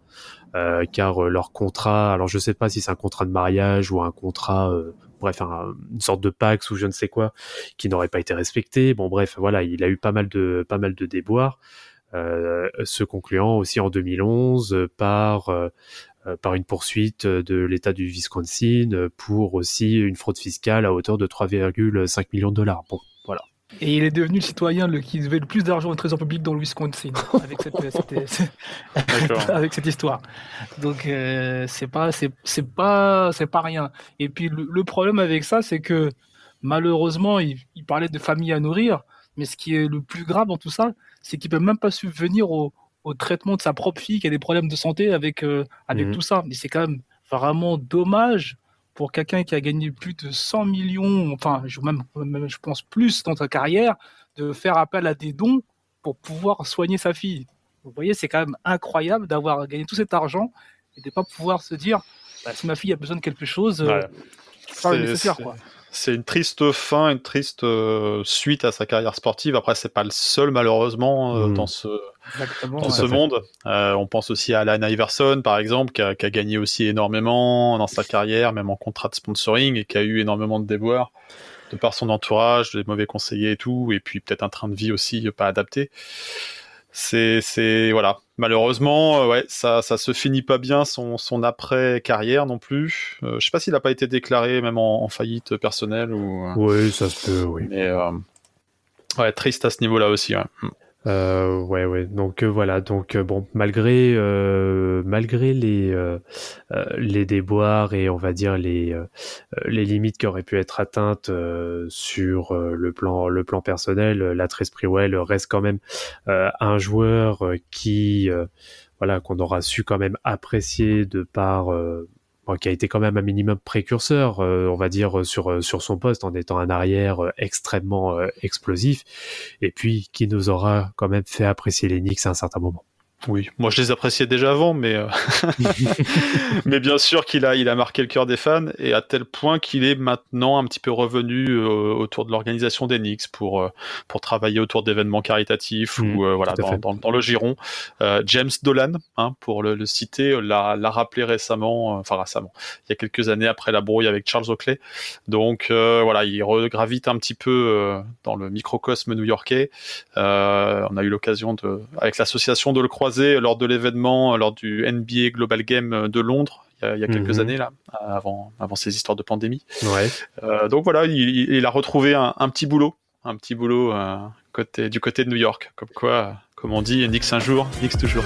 euh, car leur contrat, alors je sais pas si c'est un contrat de mariage ou un contrat, euh, bref, un- une sorte de pax ou je ne sais quoi, qui n'aurait pas été respecté. Bon, bref, voilà, il a eu pas mal de pas mal de déboires, se concluant aussi en 2011 euh, par par une poursuite de l'État du Wisconsin euh, pour aussi une fraude fiscale à hauteur de 3,5 millions de dollars. Bon, voilà. Et il est devenu le citoyen le, qui devait le plus d'argent au trésor public dans le Wisconsin (laughs) avec cette, cette- (laughs) D'accord. (laughs) avec cette histoire. Donc euh, c'est pas c'est c'est pas c'est pas rien. Et puis le, le problème avec ça, c'est que malheureusement, il, il parlait de famille à nourrir, mais ce qui est le plus grave dans tout ça, c'est qu'il peut même pas subvenir au, au traitement de sa propre fille qui a des problèmes de santé avec euh, avec Mhm. tout ça. Et c'est quand même vraiment dommage pour quelqu'un qui a gagné plus de 100 millions, enfin je, même, même je pense plus dans sa carrière, de faire appel à des dons pour pouvoir soigner sa fille. Vous voyez, c'est quand même incroyable d'avoir gagné tout cet argent et de ne pas pouvoir se dire, bah, si ma fille a besoin de quelque chose, euh, Ouais. faire le C'est- nécessaire. Quoi. C'est une triste fin, une triste euh, suite à sa carrière sportive. Après, c'est pas le seul malheureusement euh, Mhm. dans ce Exactement. dans ouais. ce monde. Euh, on pense aussi à Alan Iverson, par exemple, qui a, qui a gagné aussi énormément dans sa carrière, même en contrat de sponsoring, et qui a eu énormément de déboires de par son entourage, des mauvais conseillers et tout, et puis peut-être un train de vie aussi pas adapté. C'est, c'est voilà. Malheureusement, euh, ouais, ça, ça se finit pas bien son, son après carrière non plus. Euh, je sais pas s'il a pas été déclaré même en, en faillite personnelle ou. euh, Oui, ça se peut, oui. Mais euh, ouais, triste à ce niveau-là aussi. Ouais. Euh, ouais, ouais. Donc euh, voilà. Donc euh, bon, malgré euh, malgré les les déboires et on va dire les les limites qui auraient pu être atteintes sur le plan le plan personnel, Latrell Sprewell reste quand même un joueur qui voilà qu'on aura su quand même apprécier de par qui a été quand même un minimum précurseur, euh, on va dire sur euh, sur son poste en étant un arrière euh, extrêmement euh, explosif et puis qui nous aura quand même fait apprécier les Knicks à un certain moment. Oui, moi je les appréciais déjà avant, mais euh, (laughs) (laughs) mais bien sûr qu'il a il a marqué le cœur des fans et à tel point qu'il est maintenant un petit peu revenu euh, autour de l'organisation des Knicks pour euh, pour travailler autour d'événements caritatifs Mhm, ou euh, voilà dans, fait. dans, dans le giron. James Dolan, hein, pour le, le citer, l'a l'a rappelé récemment, enfin récemment, il y a quelques années après la brouille avec Charles Oakley. Donc voilà, il regravite un petit peu dans le microcosme new-yorkais. On a eu l'occasion de, avec l'association, de le croiser lors de l'événement, lors du NBA Global Game de Londres. Il y a, a quelques Mhm. années là, avant avant ces histoires de pandémie. Ouais. Euh, donc voilà, il, a retrouvé un, un petit boulot, un petit boulot euh, côté du côté de New York, comme quoi, euh, comme on dit, Nix un jour, Nix toujours.